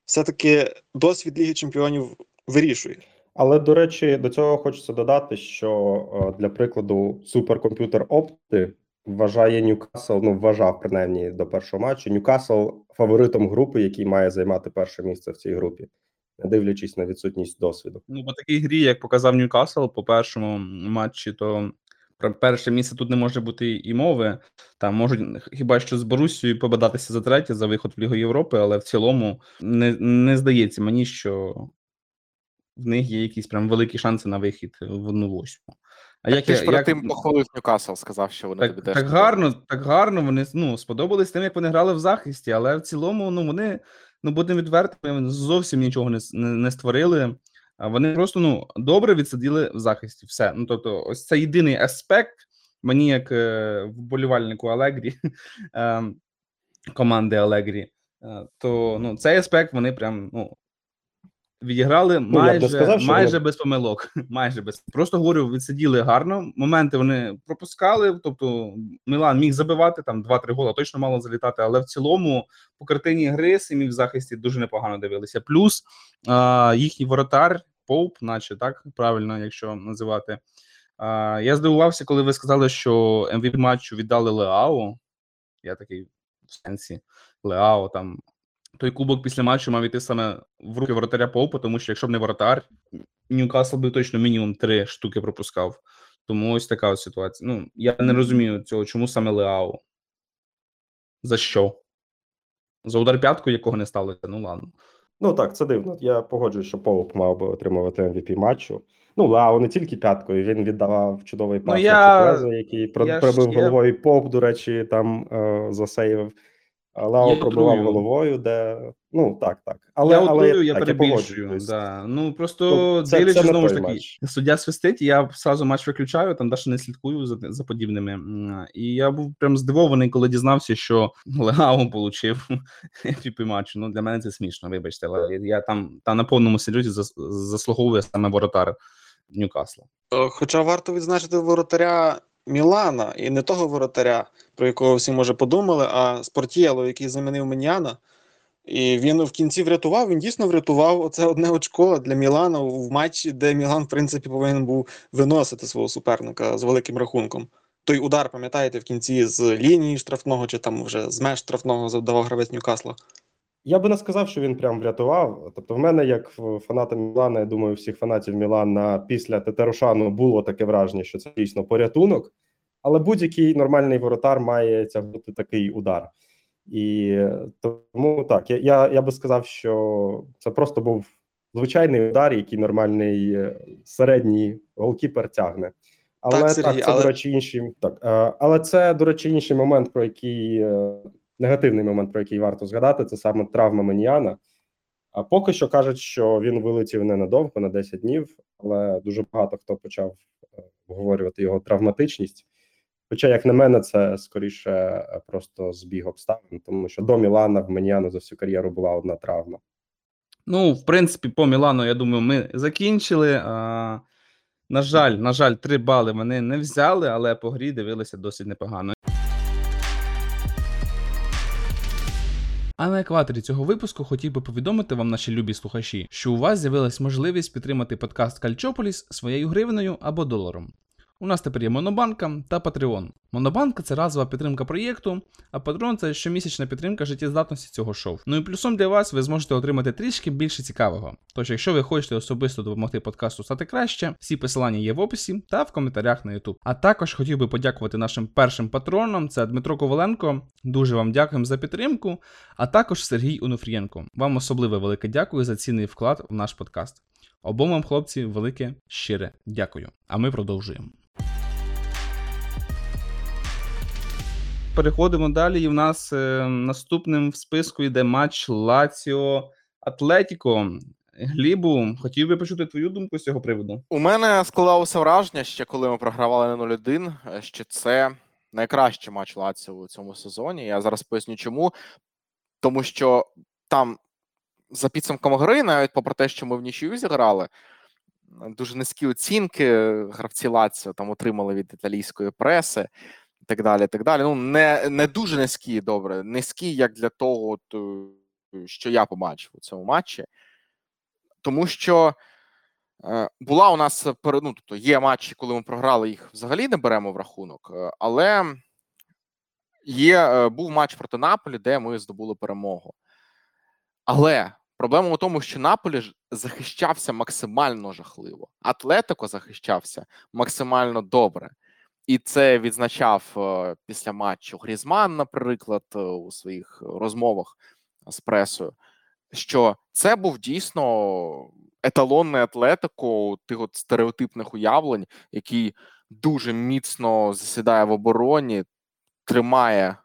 Все-таки досвід Ліги Чемпіонів вирішує. Але до речі, до цього хочеться додати, що е, для прикладу суперкомп'ютер Опти вважає Ньюкасл, ну вважав принаймні до першого матчу. Ньюкасл фаворитом групи, який має займати перше місце в цій групі, не дивлячись на відсутність досвіду. Ну, по такій грі, як показав Ньюкасл по першому матчі, то про перше місце тут не може бути і мови. Там можуть хіба що з Борусією побадатися за третє за виход в Лігу Європи, але в цілому не, не здається мені, що в них є якісь прям великі шанси на вихід в одну восьму. А як Ти ж як- тим похвалив Ньюкасл, сказав, що вони тобі так, теж так гарно, так гарно. Вони ну сподобались тим, як вони грали в захисті, але в цілому, ну вони ну будемо відвертими, зовсім нічого не, не, не створили. Вони просто ну добре відсиділи в захисті. Все. Ну тобто, ось це єдиний аспект. Мені, як е, вболівальнику Алегрі, (laughs) е, команди Алегрі, е, то ну цей аспект вони прям ну. Відіграли я майже, сказав, майже без помилок. (laughs) Майже без просто говорю, відсиділи гарно. Моменти вони пропускали. Тобто Мілан міг забивати там 2-3 гола, точно мало залітати, але в цілому по картині гри самі в захисті дуже непогано дивилися. Плюс а, їхній воротар Поуп, наче так правильно, якщо називати. А, я здивувався, коли ви сказали, що MVP матчу віддали Леао. Я такий в сенсі Леао там. Той кубок після матчу мав іти саме в руки воротаря Поупа, тому що якщо б не воротар, Ньюкасл би точно мінімум три штуки пропускав. Тому ось така ось ситуація. Ну, я не розумію цього, чому саме Леао. За що? За удар п'ятку, якого не сталося. Ну ладно. Ну так, це дивно. Я погоджуюсь, що Поуп мав би отримувати MVP матчу. Ну, Лао не тільки п'яткою, він віддавав чудовий пас Ну, на я- який я пробив я- головою Поп, до речі, там е, засейвив. Лао Я пробивав головою, де. Ну, так, так. Але, я але утрую, я так, перебільшую. погоджуюсь. да. Ну просто Ну, це- дивлячись це знову ж таки, матч. суддя свистить, я сразу матч виключаю, там навіть не слідкую за, за подібними. І я був прям здивований, коли дізнався, що (laughs) Леао получив (laughs) MVP матчу. Ну для мене це смішно, вибачте, але я там та на повному серйозі зас- заслуговує саме воротар Ньюкасла. Е, Хоча варто відзначити воротаря Мілана і не того воротаря, про якого всі може подумали, а Спортієло, який замінив Меняна. І він в кінці врятував. Він дійсно врятував оце одне очко для Мілана в матчі, де Мілан, в принципі, повинен був виносити свого суперника з великим рахунком. Той удар, пам'ятаєте, в кінці з лінії штрафного чи там вже з меж штрафного завдавав гравець Ньюкасла. Я би не сказав, що він прям врятував. Тобто, в мене, як фаната Мілана, я думаю, всіх фанатів Мілана після Тетерушану було таке враження, що це дійсно порятунок. Але будь-який нормальний воротар має тягнути такий удар. І тому так, я, я, я би сказав, що це просто був звичайний удар, який нормальний е, середній голкіпер тягне. Але Так, так, це, але- до речі, інший так. е, Але це, до речі, інший момент, про який е, негативний момент, про який варто згадати, це саме травма Меніана. А поки що кажуть, що він вилетів ненадовго, на 10 днів, але дуже багато хто почав е, обговорювати його травматичність. Хоча, як на мене, це скоріше е, просто збіг обставин, тому що до Мілана в Меніану за всю кар'єру була одна травма. Ну, в принципі, по Мілану, я думаю, ми закінчили. А, на жаль, на жаль, три бали вони не взяли, але по грі дивилися досить непогано. А на екваторі цього випуску хотів би повідомити вам, наші любі слухачі, що у вас з'явилась можливість підтримати подкаст Кальчополіс своєю гривнею або доларом. У нас тепер є Монобанка та Patreon. Монобанка це разова підтримка проєкту, а Patreon – це щомісячна підтримка життєздатності цього шоу. Ну і плюсом для вас ви зможете отримати трішки більше цікавого. Тож, якщо ви хочете особисто допомогти подкасту стати краще, всі посилання є в описі та в коментарях на YouTube. А також хотів би подякувати нашим першим патронам: це Дмитро Коваленко. Дуже вам дякуємо за підтримку. А також Сергій Унуфрієнко. Вам особливе велике дякую за цінний вклад в наш подкаст. Обом вам, хлопці, велике щире дякую. А ми продовжуємо. Переходимо далі. І в нас е, наступним в списку йде матч Лаціо Атлетіко. Глібу, хотів би почути твою думку з цього приводу. У мене складалося враження, ще коли ми програвали на 0-1, е, що це найкращий матч Лаціо у цьому сезоні. Я зараз поясню чому. Тому що там за підсумком гри, навіть попри те, що ми в нічию зіграли, дуже низькі оцінки гравці Лаціо там отримали від італійської преси так далі. так далі. Ну, не, не дуже низькі, добре, низькі, як для того, от, е, що я побачив у цьому матчі. Тому що е, була у нас ну, тобто є матчі, коли ми програли їх взагалі не беремо в рахунок, е, але є, е, був матч проти Наполі, де ми здобули перемогу. Але проблема у тому, що Наполі захищався максимально жахливо. Атлетико захищався максимально добре. І це відзначав е, після матчу Грізман, наприклад, е, у своїх розмовах з пресою, що це був дійсно еталонний атлетико тих от стереотипних уявлень, який дуже міцно засідає в обороні, тримає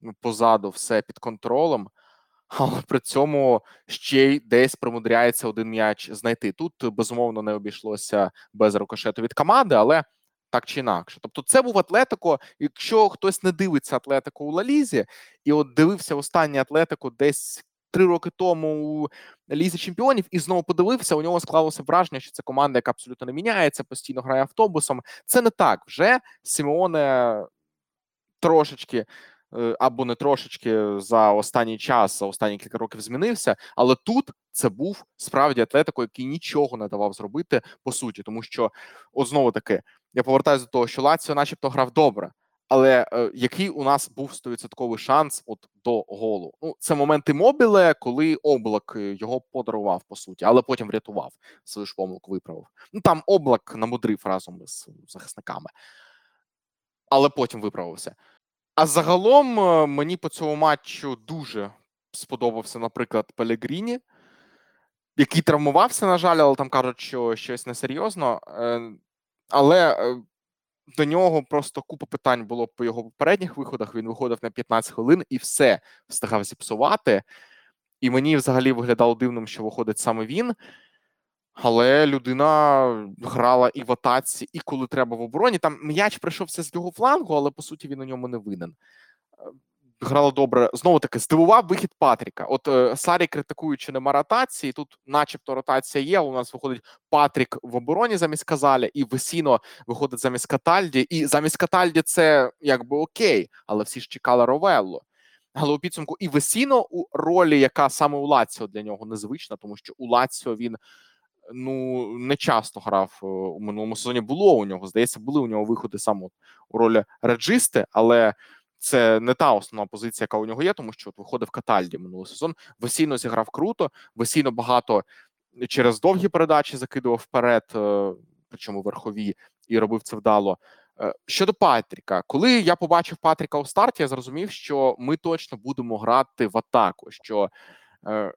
ну, позаду все під контролем, (laughs) але при цьому ще й десь примудряється один м'яч знайти. Тут безумовно не обійшлося без рикошету від команди, але так чи інакше. Тобто, це був Атлетико. Якщо хтось не дивиться Атлетико у Лалізі, і от дивився останнє Атлетико десь три роки тому у Лізі Чемпіонів, і знову подивився, у нього склалося враження, що це команда, яка абсолютно не міняється, постійно грає автобусом. Це не так. Вже Сімеоне трошечки. е, Або не трошечки за останній час, за останні кілька років змінився, але тут це був справді атлетико, який нічого не давав зробити по суті, тому що от знову таки я повертаюся до того, що Лаціо, начебто, грав добре, але е, який у нас був стовідсотковий шанс от до голу? Ну, це моменти мобіле, коли облак е, його подарував по суті, але потім врятував свою ж помилку, виправив. Ну там облак намудрив разом із захисниками, але потім виправився. А загалом е, мені по цьому матчу дуже сподобався, наприклад, Пелегріні, який травмувався, на жаль, але там кажуть, що щось несерйозно. Е, Але е, до нього просто купа питань було по його попередніх виходах. Він виходив на 15 хвилин і все встигав зіпсувати. І мені взагалі виглядало дивним, що виходить саме він. Але людина грала і в атаці, і коли треба в обороні. Там м'яч прийшовся з його флангу, але по суті він у ньому не винен. Грала добре. Знову таки, здивував вихід Патріка. От е, Сарі критикуючи нема ротації. Тут, начебто, ротація є. У нас виходить Патрік в обороні замість Казаля, і Весіно виходить замість Катальді. І замість Катальді це якби окей, але всі ж чекали Ровелло. Але у підсумку і Весіно у ролі, яка саме у Лаціо для нього незвична, тому що у Лаціо він ну не часто грав е, у минулому сезоні. Було у нього, здається, були у нього виходи саме у ролі реджисти, але це не та основна позиція, яка у нього є, тому що от виходив Катальді минулий сезон. Весійно зіграв круто, Весійно багато через довгі передачі закидував вперед, е, причому верхові, і робив це вдало. Е, Щодо Патріка, коли я побачив Патріка у старті, я зрозумів, що ми точно будемо грати в атаку. що е,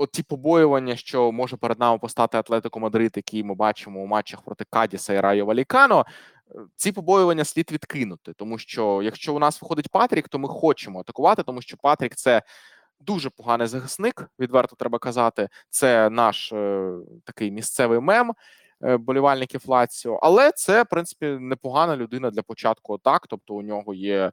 От ті побоювання, що може перед нами постати Атлетико Мадрид, який ми бачимо у матчах проти Кадіса і Райо Валікано, ці побоювання слід відкинути, тому що якщо у нас виходить Патрік, то ми хочемо атакувати, тому що Патрік це дуже поганий захисник, відверто треба казати. Це наш е, такий місцевий мем е, болівальників Лаціо, але це в принципі непогана людина для початку атак. Тобто у нього є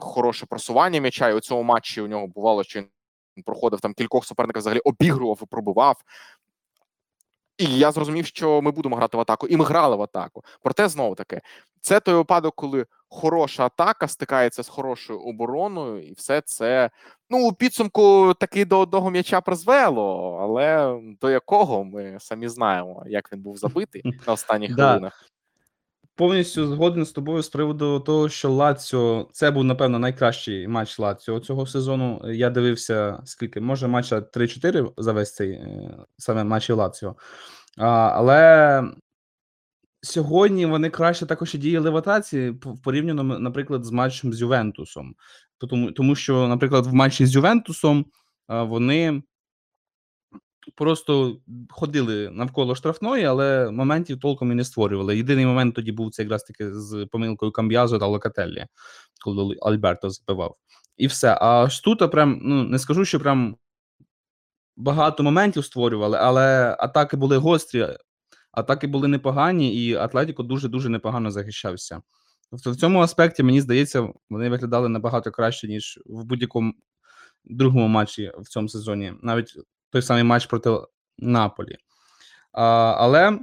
хороше просування м'яча, і у цьому матчі у нього бувало, що він проходив там кількох суперників, взагалі обігрував і пробивав. І я зрозумів, що ми будемо грати в атаку, і ми грали в атаку. Проте знову таки, це той випадок, коли хороша атака стикається з хорошою обороною, і все це ну у підсумку таки до одного м'яча призвело, але до якого ми самі знаємо, як він був забитий (laughs) на останніх хвилинах. Повністю згоден з тобою з приводу того, що Лаціо це був напевно найкращий матч Лаціо цього сезону. Я дивився скільки, може, матча 3-4 за весь цей е, саме матчі Лаціо. А, але сьогодні вони краще також і діяли в атаці порівняно, наприклад, з матчем з Ювентусом. Тому, тому що, наприклад, в матчі з Ювентусом вони просто ходили навколо штрафної, але моментів толком і не створювали. Єдиний момент тоді був це якраз таки з помилкою Камб'язо та Локателлі, коли Альберто збивав. І все. А тут прям ну не скажу, що прям багато моментів створювали, але атаки були гострі, атаки були непогані, і Атлетіко дуже дуже непогано захищався. Тобто, в цьому аспекті мені здається, вони виглядали набагато краще, ніж в будь-якому другому матчі в цьому сезоні, навіть той самий матч проти Наполі. А, але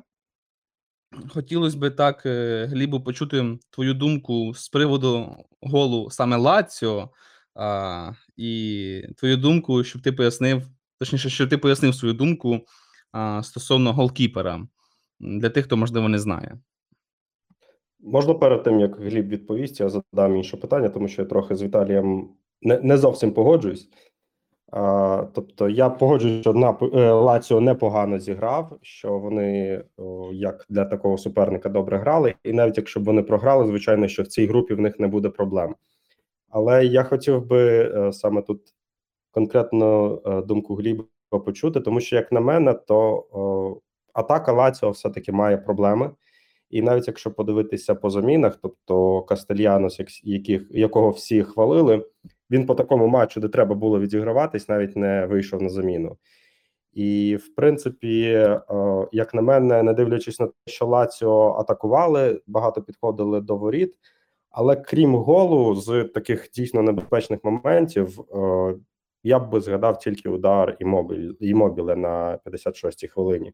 хотілося б так, е, Глібу, почути твою думку з приводу голу саме Лаціо, а, і твою думку, щоб ти пояснив, точніше, щоб ти пояснив свою думку а, стосовно голкіпера для тих, хто можливо не знає. Можна перед тим, як Гліб відповість, я задам інше питання, тому що я трохи з Віталієм не, не зовсім погоджуюсь. Тобто, я погоджуюсь, що Нап- е, Лаціо непогано зіграв, що вони як для такого суперника добре грали, і навіть якщо б вони програли, звичайно, що в цій групі в них не буде проблем. Але я хотів би е, саме тут конкретно е, думку Гліба почути, тому що, як на мене, то атака Лаціо все-таки має проблеми. І навіть якщо подивитися по замінах, тобто Кастельянос, яких якого всі хвалили, він по такому матчу, де треба було відіграватись, навіть не вийшов на заміну. І в принципі, е, як на мене, не дивлячись на те, що Лаціо атакували, багато підходили до воріт. Але крім голу, з таких дійсно небезпечних моментів, е, я б згадав тільки удар і мобіле на 56-й хвилині.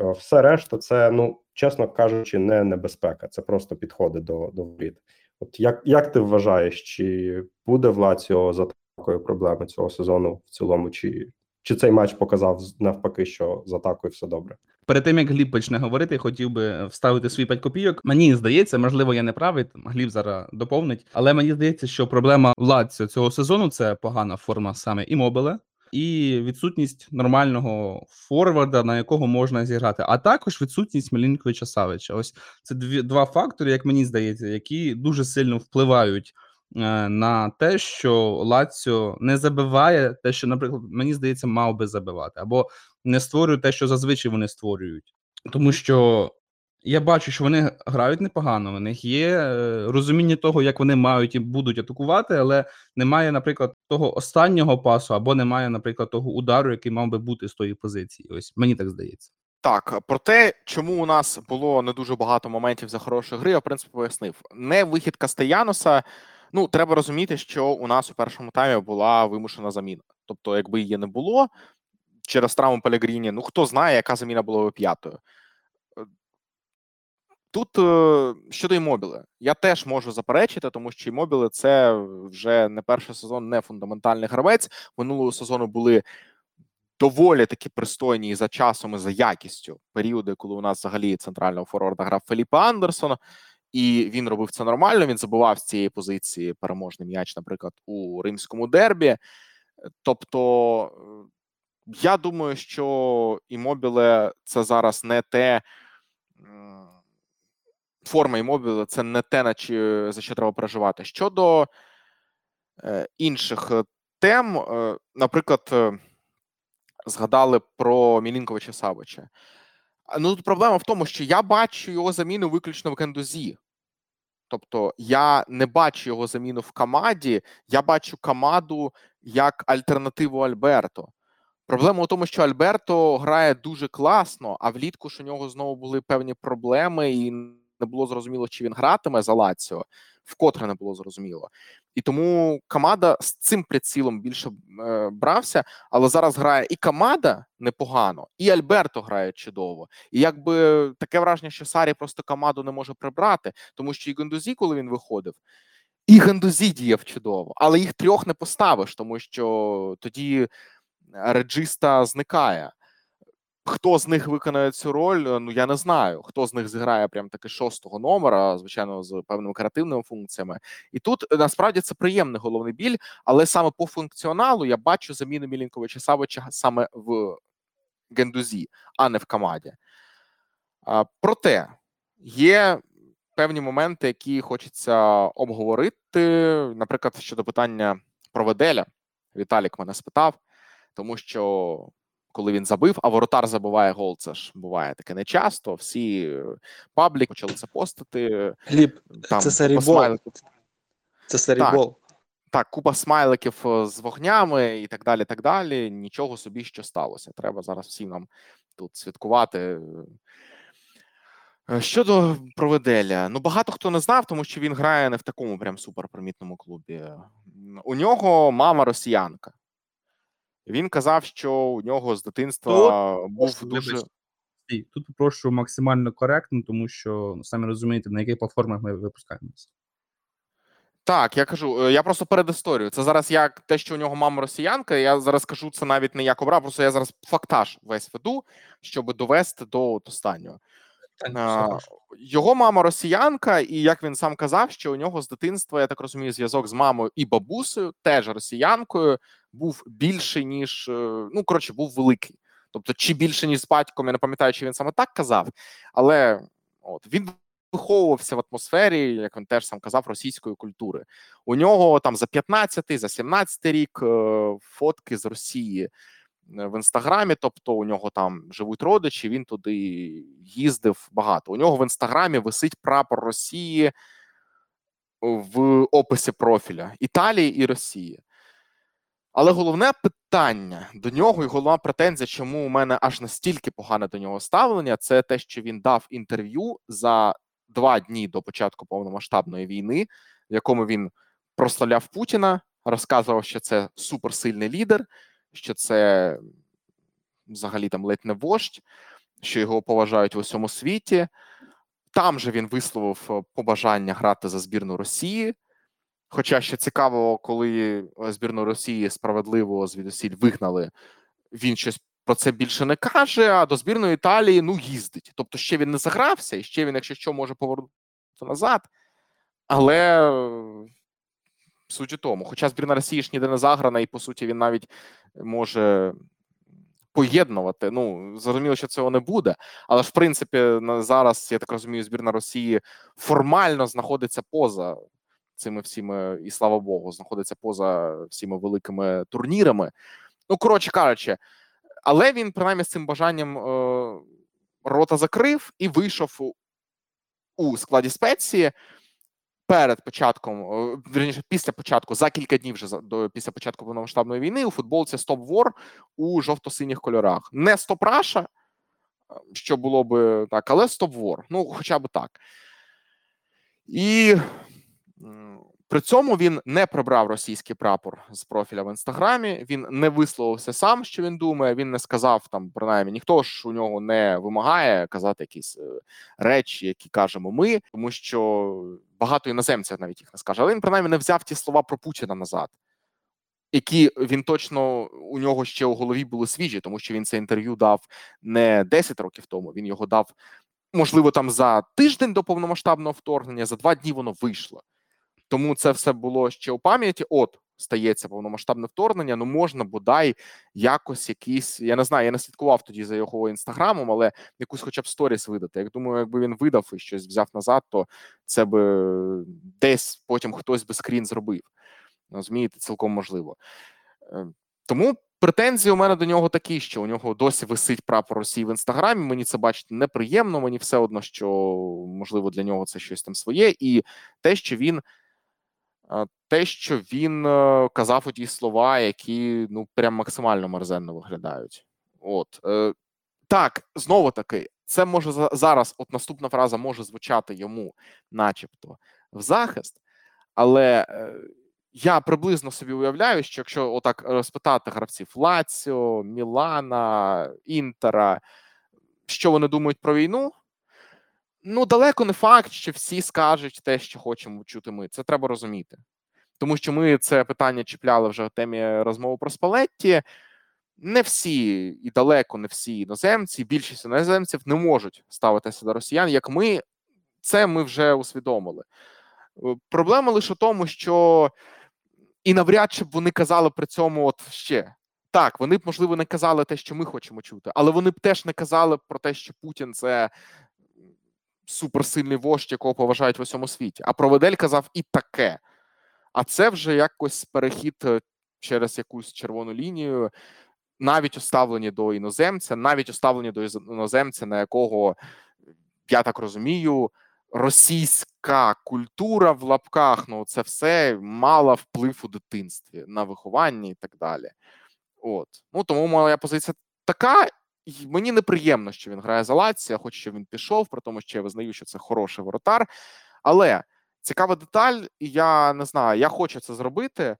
Е, Все решта, це, ну чесно кажучи, не небезпека, це просто підходи до, до воріт. От як, як ти вважаєш, чи буде в Лаціо за такою проблеми цього сезону в цілому, чи, чи цей матч показав навпаки, що з атакою все добре? Перед тим як Гліб почне говорити, хотів би вставити свої 5 копійок. Мені здається, можливо, я не правий. Гліб зараз доповнить, але мені здається, що проблема Лаціо цього сезону це погана форма саме і мобіле, і відсутність нормального форварда, на якого можна зіграти, а також відсутність Мілінковича Савича. Ось це дві два фактори, як мені здається, які дуже сильно впливають. е, На те, що Лаціо не забиває, те, що, наприклад, мені здається, мав би забивати, або не створює те, що зазвичай вони створюють. Тому що я бачу, що вони грають непогано. У них є е, розуміння того, як вони мають і будуть атакувати, але немає, наприклад, того останнього пасу, або немає, наприклад, того удару, який мав би бути з тої позиції. Ось мені так здається. Так, про те, чому у нас було не дуже багато моментів за хорошої гри, я в принципі пояснив. Не вихід Кастеяноса. Ну, треба розуміти, що у нас у першому таймі була вимушена заміна. Тобто, якби її не було через травму Пелегріні, ну хто знає, яка заміна була би п'ятою. Тут е, щодо імобіле, я теж можу заперечити, тому що імобіле це вже не перший сезон, не фундаментальний гравець. Минулого сезону були доволі таки пристойні і за часом і за якістю періоди, коли у нас взагалі центрального форварда грав Феліпе Андерсон, і він робив це нормально. Він забував з цієї позиції переможний м'яч, наприклад, у римському дербі. Тобто, е, я думаю, що імобіле це зараз не те. Форма імобіле це не те, на чи, за що треба переживати. Щодо е, інших е, тем, е, наприклад, е, згадали про Мілінковича Савича. Ну тут проблема в тому, що я бачу його заміну виключно в Гендузі. Тобто я не бачу його заміну в Камаді, я бачу Камаду як альтернативу Альберто. Проблема у тому, що Альберто грає дуже класно, а влітку ж у нього знову були певні проблеми, і не було зрозуміло, чи він гратиме за Лаціо, вкотре не було зрозуміло. І тому Камада з цим прицілом більше е, брався, але зараз грає і Камада непогано, і Альберто грає чудово. І якби таке враження, що Сарі просто Камаду не може прибрати, тому що і Гендузі, коли він виходив, і Гендузі діяв чудово, але їх трьох не поставиш, тому що тоді реджиста зникає. Хто з них виконає цю роль? е, Ну я не знаю. Хто з них зіграє прям таки шостого номера, звичайно, з певними креативними функціями. І тут е, насправді це приємний головний біль, але саме по функціоналу я бачу заміну Мілінковича Савича саме в Гендузі, а не в Камаді. А, Проте є певні моменти, які хочеться обговорити. Наприклад, щодо питання про Веделя. Віталік мене спитав, тому що коли він забив, а воротар забиває гол, це ж буває таке нечасто. Всі е, паблік почали це постити. Гліб, Там це смайликів. Це серійбол. Так, купа смайликів е, з вогнями і так далі. так далі. Нічого собі, що сталося. Треба зараз всім нам тут святкувати. Е, Щодо Проведеля, ну багато хто не знав, тому що він грає не в такому прям суперпримітному клубі. У нього мама росіянка. Він казав, що у нього з дитинства був дуже. Тут попрошу максимально коректно, тому що ну, самі розумієте, на яких платформах ми випускаємося. Так, я кажу, е, я просто перед історією. Це зараз як те, що у нього мама росіянка. Я зараз кажу це навіть не як обрав, просто я зараз фактаж весь веду, щоб довести до останнього. Та ні, А, все хорошо. Його мама росіянка, і як він сам казав, що у нього з дитинства, я так розумію, зв'язок з мамою і бабусею, теж росіянкою, був більший, ніж е, ну коротше, був великий. Тобто, чи більше, ніж з батьком, я не пам'ятаю, чи він саме так казав, але от він виховувався в атмосфері, як він теж сам казав, російської культури. У нього там за 15-й, за 17-й рік е, фотки з Росії е, в інстаграмі. Тобто, у нього там живуть родичі, він туди їздив багато. У нього в інстаграмі висить прапор Росії в описі профіля Італії і Росії. Але головне питання до нього і головна претензія, чому у мене аж настільки погане до нього ставлення, це те, що він дав інтерв'ю за два дні до початку повномасштабної війни, в якому він прославляв Путіна, розказував, що це суперсильний лідер, що це взагалі там ледь не вождь, що його поважають в усьому світі. Там же він висловив побажання грати за збірну Росії. Хоча ще цікаво, коли е, збірну Росії справедливо звідусіль вигнали, він щось про це більше не каже. А до збірної Італії ну їздить. Тобто, ще він не загрався, і ще він, якщо що, може повернутися назад. Але суть у тому, хоча збірна Росії ж ніде не заграна, і по суті він навіть може поєднувати. Ну зрозуміло, що цього не буде. Але ж в принципі зараз, я так розумію, збірна Росії формально знаходиться поза цими всіми, і слава Богу, знаходиться поза всіма великими турнірами. Ну, коротше кажучи, але він принаймні з цим бажанням е, рота закрив і вийшов у, у складі спеції перед початком, е, вірніше, після початку, за кілька днів вже до після початку повномасштабної війни у футболці Стоп Вор у жовто-синіх кольорах. Не Стоп Раша, е, що було би так, але Стоп Вор. Ну, хоча б так. І при цьому він не прибрав російський прапор з профіля в інстаграмі. Він не висловився сам, що він думає. Він не сказав там, принаймні, ніхто ж у нього не вимагає казати якісь е, речі, які кажемо ми, тому що багато іноземців навіть їх не скаже. Але він принаймні не взяв ті слова про Путіна назад, які він точно у нього ще у голові були свіжі, тому що він це інтерв'ю дав не 10 років тому. Він його дав, можливо, там за тиждень до повномасштабного вторгнення, за два дні воно вийшло. Тому це все було ще у пам'яті. От стається повномасштабне вторгнення. Ну можна бодай якось якийсь. Я не знаю, я не слідкував тоді за його інстаграмом, але якусь, хоча б сторіс видати. Як думаю, якби він видав і щось взяв назад, то це би десь потім хтось би скрін зробив. Розумієте, цілком можливо. Е, Тому претензії у мене до нього такі, що у нього досі висить прапор Росії в інстаграмі. Мені це бачити неприємно. Мені все одно, що можливо для нього це щось там своє, і те, що він. Те, що він е, казав оті слова, які ну прям максимально мерзенно виглядають. От е, так, знову таки, це може зараз. От наступна фраза може звучати йому, начебто, в захист, але е, я приблизно собі уявляю, що якщо отак розпитати гравців Лаціо, Мілана, Інтера, що вони думають про війну, ну далеко не факт, що всі скажуть те, що хочемо чути ми. Це треба розуміти. Тому що ми це питання чіпляли вже в темі розмови про Спалетті. Не всі і далеко не всі іноземці, більшість іноземців не можуть ставитися до росіян, як ми. Це ми вже усвідомили. Е, Проблема лише в тому, що і навряд чи б вони казали при цьому от ще. Так, вони б, можливо, не казали те, що ми хочемо чути, але вони б теж не казали про те, що Путін це суперсильний вождь, якого поважають в усьому світі. А Проведель казав і таке. А це вже якось перехід е, через якусь червону лінію, навіть уставлені до іноземця, навіть уставлені до іноземця, на якого, я так розумію, російська культура в лапках, ну це все мала вплив у дитинстві на виховання і так далі. От. Ну тому моя позиція така. І мені неприємно, що він грає за Лаціо, хоч що він пішов, при тому, що я визнаю, що це хороший воротар. Але цікава деталь, я не знаю, я хочу це зробити.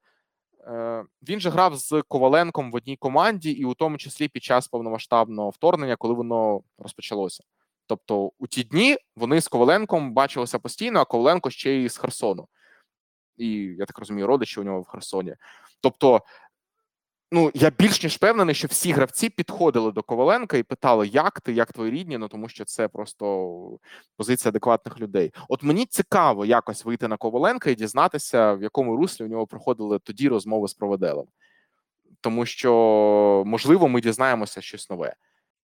Е, Він же грав з Коваленком в одній команді, і у тому числі під час повномасштабного вторгнення, коли воно розпочалося. Тобто, у ті дні вони з Коваленком бачилися постійно, а Коваленко ще й з Херсону. І я так розумію, родичі у нього в Херсоні. Тобто, ну я більш ніж впевнений, що всі гравці підходили до Коваленка і питали, як ти, як твої рідні, ну тому що це просто позиція адекватних людей. От мені цікаво якось вийти на Коваленка і дізнатися, в якому руслі у нього проходили тоді розмови з проведелем. Тому що, можливо, ми дізнаємося щось нове.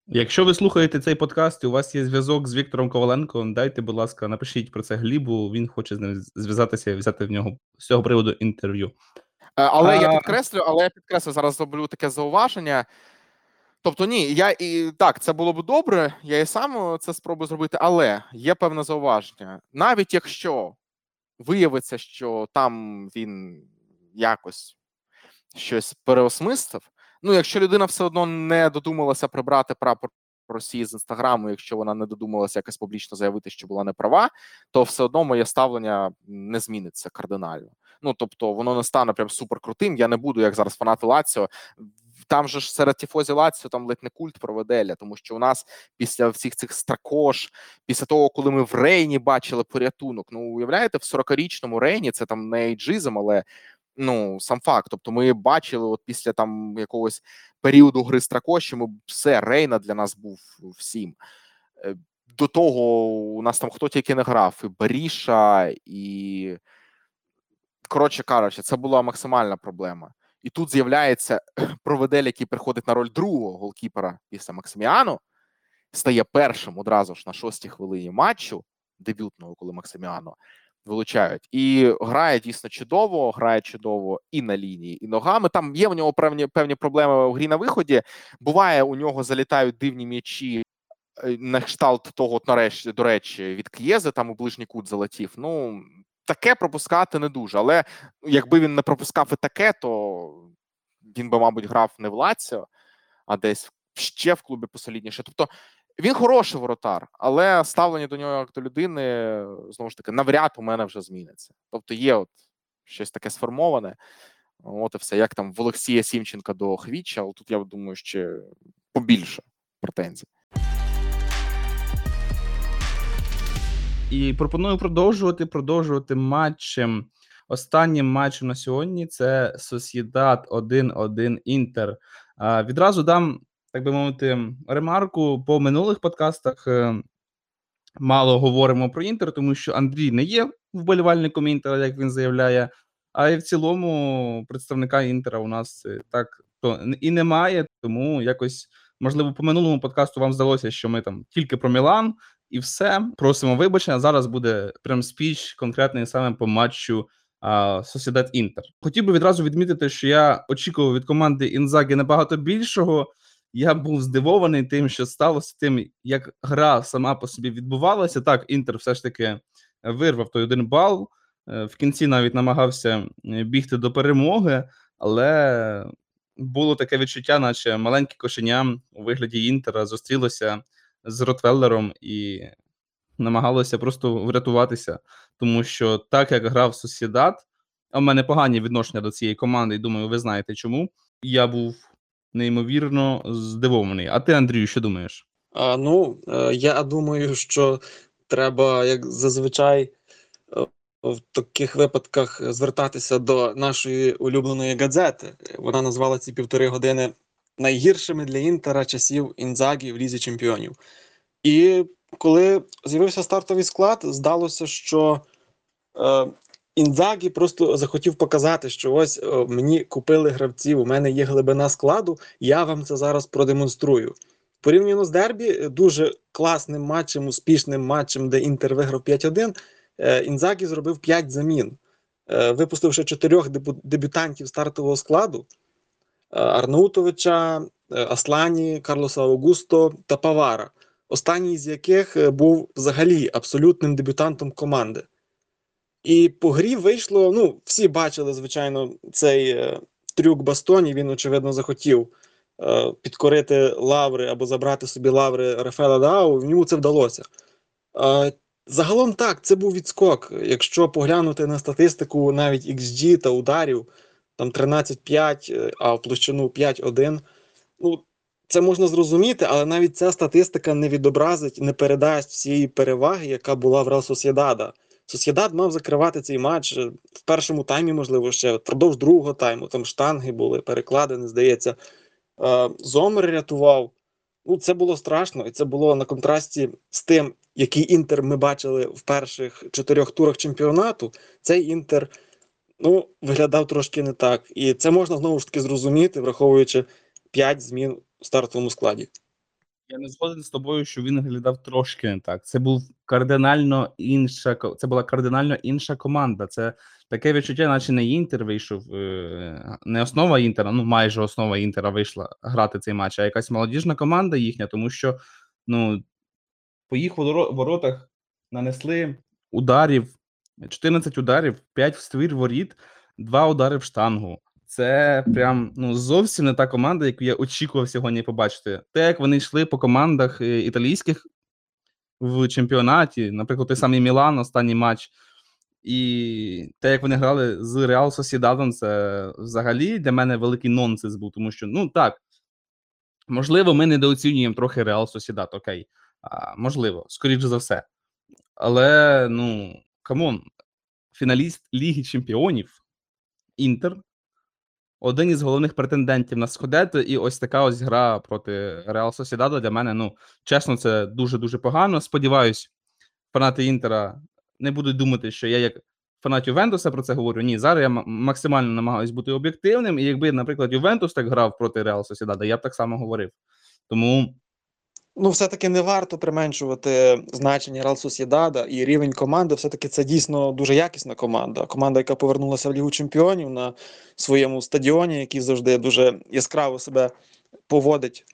Якщо ви слухаєте цей подкаст, і у вас є зв'язок з Віктором Коваленком, дайте, будь ласка, напишіть про це Глібу. Він хоче з ним зв'язатися і взяти в нього з цього приводу інтерв'ю. Е, Але я підкреслю, але я підкреслю зараз зроблю таке зауваження. Тобто, ні, я і так, це було б добре, я і сам це спробую зробити, але є певне зауваження. Навіть якщо виявиться, що там він якось щось переосмислив, ну якщо людина все одно не додумалася прибрати прапор Росії з інстаграму, якщо вона не додумалася якось публічно заявити, що була неправа, то все одно моє ставлення не зміниться кардинально. Ну тобто воно не стане прям суперкрутим. Я не буду, як зараз фанати Лаціо. Там же ж серед тіфозі Лаціо там ледь не культ проведеля, тому що у нас після всіх цих стракош, після того, коли ми в Рейні бачили порятунок. Ну уявляєте, в 40-річному Рейні це там не ейджизм, але ну сам факт. Тобто, ми бачили, от після там якогось періоду гри стракоші, ми все Рейна для нас був всім. Е, До того у нас там хто тільки не грав, і Баріша, і коротше кажучи, це була максимальна проблема. І тут з'являється (clears throat) проведель, який приходить на роль другого голкіпера після Максиміану, стає першим одразу ж на шостій хвилині матчу, дебютного, коли Максиміану вилучають, і грає дійсно чудово, грає чудово і на лінії, і ногами. Там є у нього певні певні проблеми у грі на виході. Буває, у нього залітають дивні м'ячі. е, На кшталт того, нарешті, до речі, від К'єзи там у ближній кут залетів. Ну таке пропускати не дуже. Але якби він не пропускав і таке, то він би, мабуть, грав не в Лаціо, а десь ще в клубі посолідніше. Тобто він хороший воротар, але ставлення до нього як до людини знову ж таки навряд у мене вже зміниться. Тобто є от щось таке сформоване. От і все, як там в Олексія Сімченка до Хвіча, але тут я думаю, ще побільше претензій. І пропоную продовжувати продовжувати матчем. Останнім матчем на сьогодні це Сосєдат 1-1 Інтер. Відразу дам, так би мовити, ремарку по минулих подкастах. е, Мало говоримо про Інтер, тому що Андрій не є вболівальником Інтера, як він заявляє. А і в цілому представника Інтера у нас е, так то і немає. Тому якось, можливо, по минулому подкасту вам здалося, що ми там тільки про Мілан, і все. Просимо вибачення. Зараз буде прям спіч конкретний саме по матчу Сосідат Інтер. Хотів би відразу відмітити, що я очікував від команди Інзагі набагато більшого. Я був здивований тим, що сталося тим, як гра сама по собі відбувалася. Так, Інтер все ж таки вирвав той один бал. Е, В кінці навіть намагався е, бігти до перемоги, але було таке відчуття, наче маленьке кошеня у вигляді Інтера зустрілося з Ротвеллером і намагалося просто врятуватися, тому що так як грав Сосідат, а в мене погані відношення до цієї команди, і думаю, ви знаєте чому. Я був неймовірно здивований. А ти, Андрію, що думаєш? А, ну, е, я думаю, що треба, як зазвичай, е, в таких випадках звертатися до нашої улюбленої газети. Вона назвала ці півтори години найгіршими для Інтера часів Інзагі в лізі чемпіонів. І коли з'явився стартовий склад, здалося, що е, Інзагі просто захотів показати, що ось е, мені купили гравців, у мене є глибина складу, я вам це зараз продемонструю. Порівняно з Дербі, е, дуже класним матчем, успішним матчем, де Інтер виграв 5-1, е, Інзагі зробив 5 замін, Е, випустивши чотирьох дебю- дебютантів стартового складу: Арнаутовича, е, Аслані, Карлоса Аугусто та Павара. Останній з яких е, був взагалі абсолютним дебютантом команди. І по грі вийшло. Ну, всі бачили, звичайно, цей е, трюк Бастоні. Він, очевидно, захотів е, підкорити лаври або забрати собі лаври Рафаела Дау. В ньому це вдалося. Е, загалом так, це був відскок. Якщо поглянути на статистику навіть XG та ударів, там 13-5, е, а в площину 5-1. Ну, це можна зрозуміти, але навіть ця статистика не відобразить, не передасть всієї переваги, яка була в Реал Сосєдада. Сосєдад мав закривати цей матч е, в першому таймі, можливо, ще впродовж другого тайму. Там штанги були, перекладини, здається. Е, Зомер рятував. Ну, це було страшно, і це було на контрасті з тим, який інтер ми бачили в перших чотирьох турах чемпіонату. Цей інтер ну, виглядав трошки не так. І це можна знову ж таки зрозуміти, враховуючи 5 змін у стартовому складі. Я не згоден з тобою, що він виглядав трошки не так. Це був кардинально інша це була кардинально інша команда. Це таке відчуття, наче не інтер вийшов, е, не основа інтера, ну майже основа інтера вийшла грати цей матч, а якась молодіжна команда їхня, тому що ну по їх воро- воротах нанесли ударів, 14 ударів, 5 в ствір воріт, 2 удари в штангу. Це прям ну зовсім не та команда, яку я очікував сьогодні побачити. Те, як вони йшли по командах е, італійських в чемпіонаті, наприклад, той самий Мілан, останній матч, і те, як вони грали з Реал Сосідадом, це взагалі для мене великий нонсенс був, тому що ну так, можливо, ми недооцінюємо трохи Реал Сосідат, окей. А, можливо, скоріше за все. Але ну come on, фіналіст Ліги Чемпіонів Інтер один із головних претендентів на Скудетто, і ось така ось гра проти Реал Сосідада для мене, ну, чесно, це дуже-дуже погано. Сподіваюсь, фанати Інтера не будуть думати, що я як фанат Ювентуса про це говорю. Ні, зараз я максимально намагаюся бути об'єктивним, і якби, наприклад, Ювентус так грав проти Реал Сосідада, я б так само говорив. Тому Ну, все-таки не варто применшувати значення Рал Сусідада і рівень команди. Все-таки це дійсно дуже якісна команда. Команда, яка повернулася в Лігу Чемпіонів на своєму стадіоні, який завжди дуже яскраво себе поводить.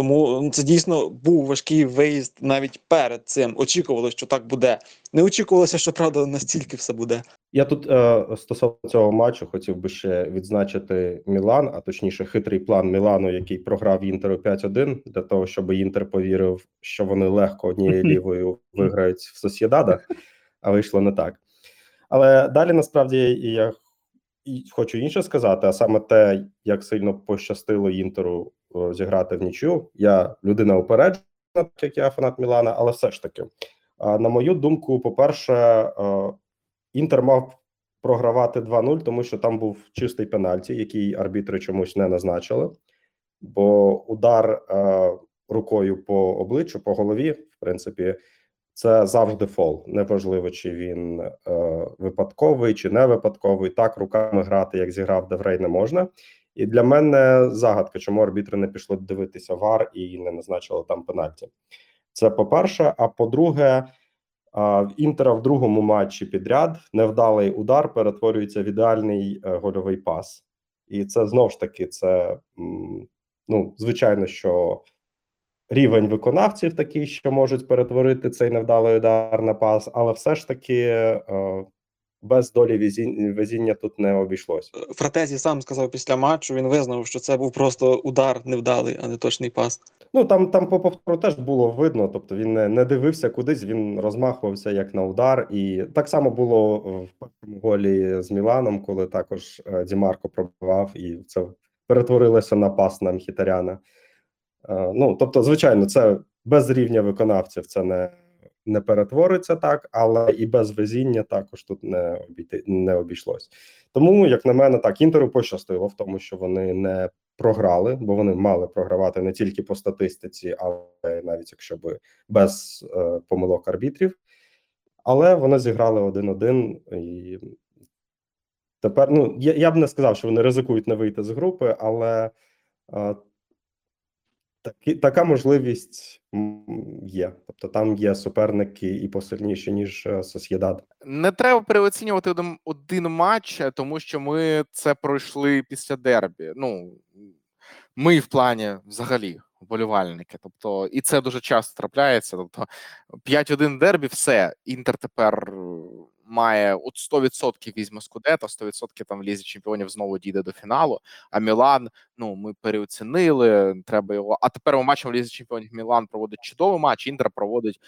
Тому це дійсно був важкий виїзд навіть перед цим. Очікувалося, що так буде. Не очікувалося, що правда настільки все буде. Я тут е, стосовно цього матчу хотів би ще відзначити Мілан, а точніше, хитрий план Мілану, який програв Інтеру 5-1, для того, щоб Інтер повірив, що вони легко однією (laughs) лівою виграють в Сосєдада, а вийшло не так. Але далі насправді я хочу інше сказати, а саме те, як сильно пощастило Інтеру зіграти в нічю. Я людина упереджена, так як я фанат Мілана, але все ж таки, на мою думку, по-перше, е, Інтер мав програвати 2-0, тому що там був чистий пенальті, який арбітри чомусь не назначили. Бо удар е, рукою по обличчю, по голові, в принципі, це завжди фол. Неважливо, чи він е, випадковий, чи не випадковий. Так, руками грати, як зіграв Деврей, не можна. І для мене загадка, чому арбітри не пішли дивитися вар і не назначили там пенальті. Це по-перше. А по-друге, в Інтера в другому матчі підряд невдалий удар перетворюється в ідеальний е, гольовий пас, і це знов ж таки це ну звичайно, що рівень виконавців такий, що можуть перетворити цей невдалий удар на пас, але все ж таки е, без долі везіння, тут не обійшлось. Фратезі сам сказав після матчу. Він визнав, що це був просто удар невдалий, а не точний пас. Ну там там по повтору теж було видно. Тобто він не, не дивився кудись, він розмахувався як на удар. І так само було в першому голі з Міланом, коли також е, Дімарко пробивав, і це перетворилося на пас на Мхітаряна. Е, Ну тобто, звичайно, це без рівня виконавців це не, не перетвориться так, але і без везіння також тут не обійти не обійшлось. Тому, як на мене, так інтеру пощастило в тому, що вони не програли, бо вони мали програвати не тільки по статистиці, але навіть якщо би без е, помилок арбітрів. Але вони зіграли один-один і тепер. Ну я, я б не сказав, що вони ризикують не вийти з групи, але е, такі, така можливість є. Тобто там є суперники і посильніші, ніж е, Сосєдад. Не треба переоцінювати один, один матч, е, тому що ми це пройшли після дербі. Ну ми в плані взагалі вболівальники. Тобто, і це дуже часто трапляється. Тобто, 5-1 дербі, все. Інтер тепер має от 100% візьме Скудето, 100% там в лізі чемпіонів знову дійде до фіналу. А Мілан, ну ми переоцінили. Треба його. А тепер ми бачимо в лізі чемпіонів Мілан проводить чудовий матч, Інтер проводить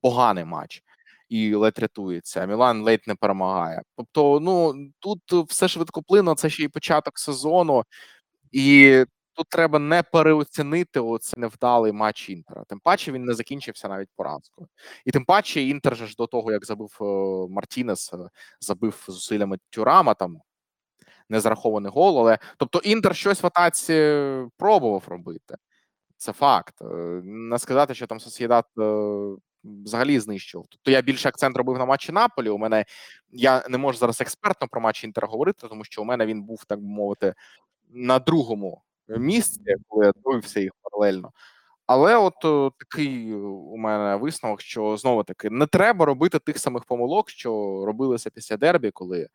поганий матч. І ледь рятується, а Мілан ледь не перемагає. Тобто, ну тут все швидкоплинно, це ще й початок сезону, і тут треба не переоцінити оцей невдалий матч Інтера. Тим паче він не закінчився навіть поразкою. І тим паче Інтер ж до того, як забив е, Мартінес, е, забив зусиллями Тюрама там незарахований гол. Але тобто Інтер щось в атаці пробував робити. Це факт. Е, Не сказати, що там Сосєдат взагалі знищував. Тобто я більше акцент робив на матчі Наполі. У мене я не можу зараз експертно про матч Інтера говорити, тому що у мене він був, так би мовити, на другому місці, коли я дивився їх паралельно. Але от е, такий у мене висновок, що знову таки не треба робити тих самих помилок, що робилися після дербі, коли е,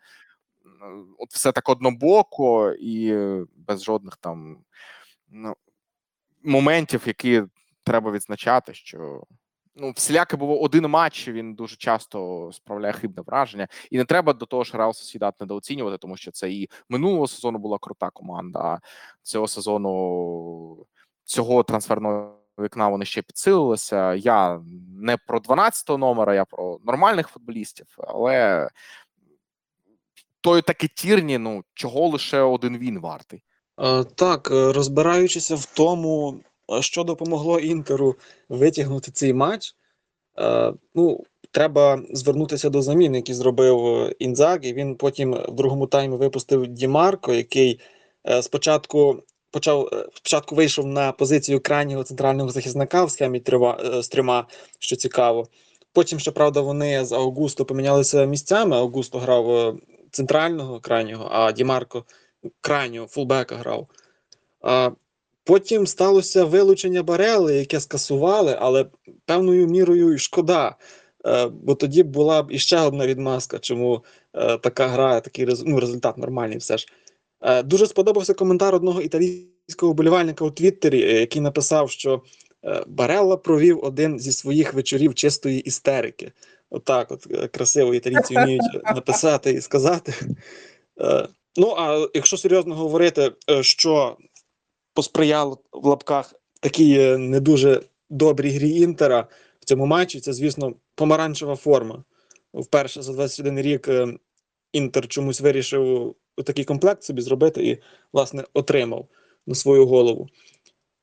от все так однобоко і е, без жодних там ну, моментів, які треба відзначати, що ну, всіляке було один матч, він дуже часто справляє хибне враження. І не треба до того ж Реал Сосідат недооцінювати, тому що це і минулого сезону була крута команда, а цього сезону цього трансферного вікна вони ще підсилилися. Я не про 12-го номера, я про нормальних футболістів, але той таки тірні, ну чого лише один він вартий. Е, Так, е, розбираючися в тому, що допомогло Інтеру витягнути цей матч, е, ну, треба звернутися до замін, які зробив е, Інзагі. Він потім в другому таймі випустив Дімарко, який е, спочатку почав спочатку вийшов на позицію крайнього центрального захисника в схемі трива, з трьома, що цікаво. Потім, щоправда, вони з Аугусто помінялися місцями. Аугусто грав центрального крайнього, а Дімарко крайнього фулбека грав. Потім сталося вилучення Барели, яке скасували, але певною мірою і шкода. Е, бо тоді була б іще одна відмазка, чому е, така гра, такий ну, результат нормальний все ж. Е, дуже сподобався коментар одного італійського вболівальника у Твіттері, який написав, що Барелла провів один зі своїх вечорів чистої істерики. Отак, от, е, красиво італійці вміють (laughs) написати і сказати. Ну, а якщо серйозно говорити, що посприяло в лапках такій е, не дуже добрій грі Інтера в цьому матчі, це, звісно, помаранчева форма. Вперше за 21 рік е, Інтер чомусь вирішив такий комплект собі зробити і, власне, отримав на свою голову.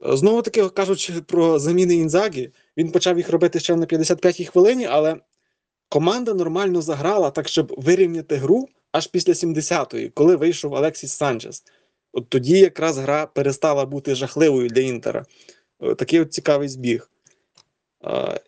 Е, Знову таки, кажучи про заміни Інзагі, він почав їх робити ще на 55-й хвилині, але команда нормально заграла так, щоб вирівняти гру аж після 70-ї, коли вийшов Алексіс Санчес. От тоді якраз гра перестала бути жахливою для Інтера. Е, Такий от цікавий збіг. Е,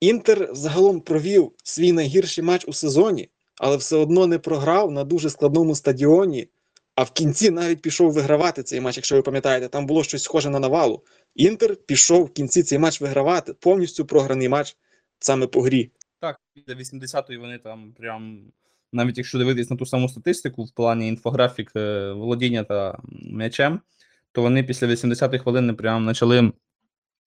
Інтер загалом провів свій найгірший матч у сезоні, але все одно не програв на дуже складному стадіоні. А в кінці навіть пішов вигравати цей матч, якщо ви пам'ятаєте, там було щось схоже на навалу. Інтер пішов в кінці цей матч вигравати, повністю програний матч саме по грі. Так, після 80-ї вони там прям. Навіть якщо дивитись на ту саму статистику в плані інфографік е, володіння та м'ячем, то вони після 80-ї хвилини прям почали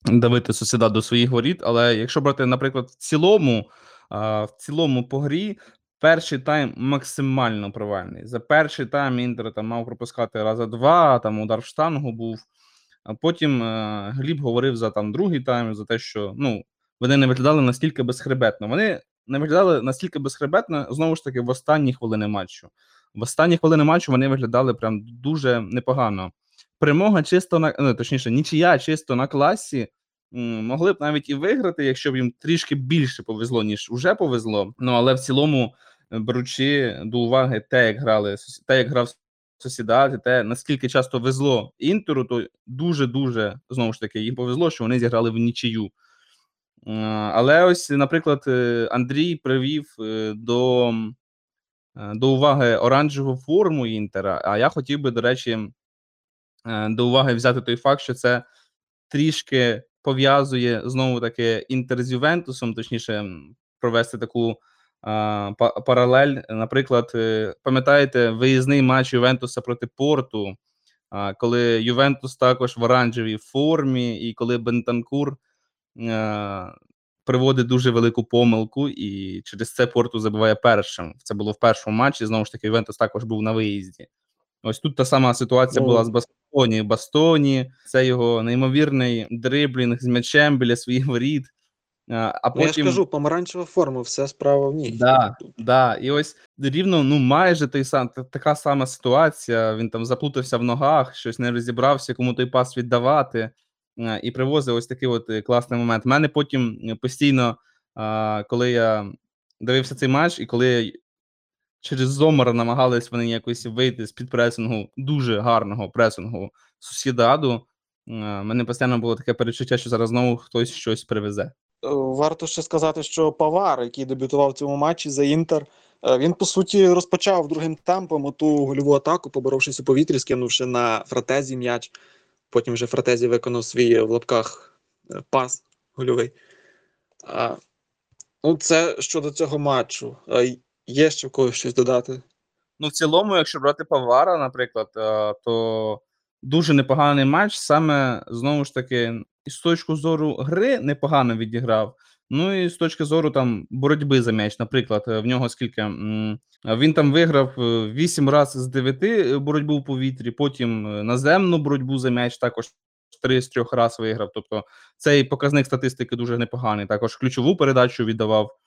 давити сусіда до своїх воріт. Але якщо брати, наприклад, в цілому, в цілому по грі, перший тайм максимально провальний. За перший тайм Інтер там мав пропускати раза два, там удар в штангу був. А потім е, Гліб говорив за там другий тайм, за те, що ну, вони не виглядали настільки безхребетно. Вони не виглядали настільки безхребетно, знову ж таки, в останні хвилини матчу. В останні хвилини матчу вони виглядали прям дуже непогано. Перемога чисто на ну, точніше, нічия чисто на класі. Могли б навіть і виграти, якщо б їм трішки більше повезло, ніж вже повезло. Ну але в цілому, е, беручи до уваги те, як грали те, як грав Сосідат, і те, наскільки часто везло інтеру, то дуже дуже знову ж таки їм повезло, що вони зіграли в нічию. Е, Але ось, наприклад, е, Андрій привів е, до, до уваги оранжеву форму Інтера. А я хотів би, до речі, до уваги взяти той факт, що це трішки пов'язує знову таки Інтер з Ювентусом, точніше, провести таку а, паралель. Наприклад, пам'ятаєте, виїзний матч Ювентуса проти Порту, а, коли Ювентус також в оранжевій формі, і коли Бентанкур приводить дуже велику помилку, і через це Порту забиває першим. Це було в першому матчі. Знову ж таки, Ювентус також був на виїзді. Ось тут та сама ситуація Ну. була з Бастоні. Бастоні, це його неймовірний дриблінг з м'ячем біля своїх воріт. Е, А Ну, я ж кажу, помаранчева форма, все справа в ній. Да, да. І ось рівно ну майже той сам така сама ситуація. Він там заплутався в ногах, щось не розібрався, кому той пас віддавати, е, і привозив ось такий от е, класний момент. У мене потім е, постійно, коли я дивився цей матч, і коли через зомер намагались вони якось вийти з-під пресингу, дуже гарного пресингу сусідаду. е, мене постійно було таке перечуття, що зараз знову хтось щось привезе. Е, Варто ще сказати, що Павар, який дебютував в цьому матчі за Інтер, е, він по суті розпочав другим темпом ту гольову атаку, поборовшись у повітрі, скинувши на фратезі м'яч. Потім вже фратезі виконав свій в лапках е, пас гольовий. А, ну, це щодо цього матчу. А є ще в когось щось додати? Ну, в цілому, якщо брати Павара, наприклад, е, то дуже непоганий матч. Саме знову ж таки, з точки зору гри непогано відіграв. Ну і з точки зору там боротьби за м'яч. Наприклад, е, в нього скільки він там виграв 8 разів з 9 боротьбу в повітрі, потім е, наземну боротьбу за м'яч також 3 з 3 раз виграв. Тобто цей показник статистики дуже непоганий. Також ключову передачу віддавав,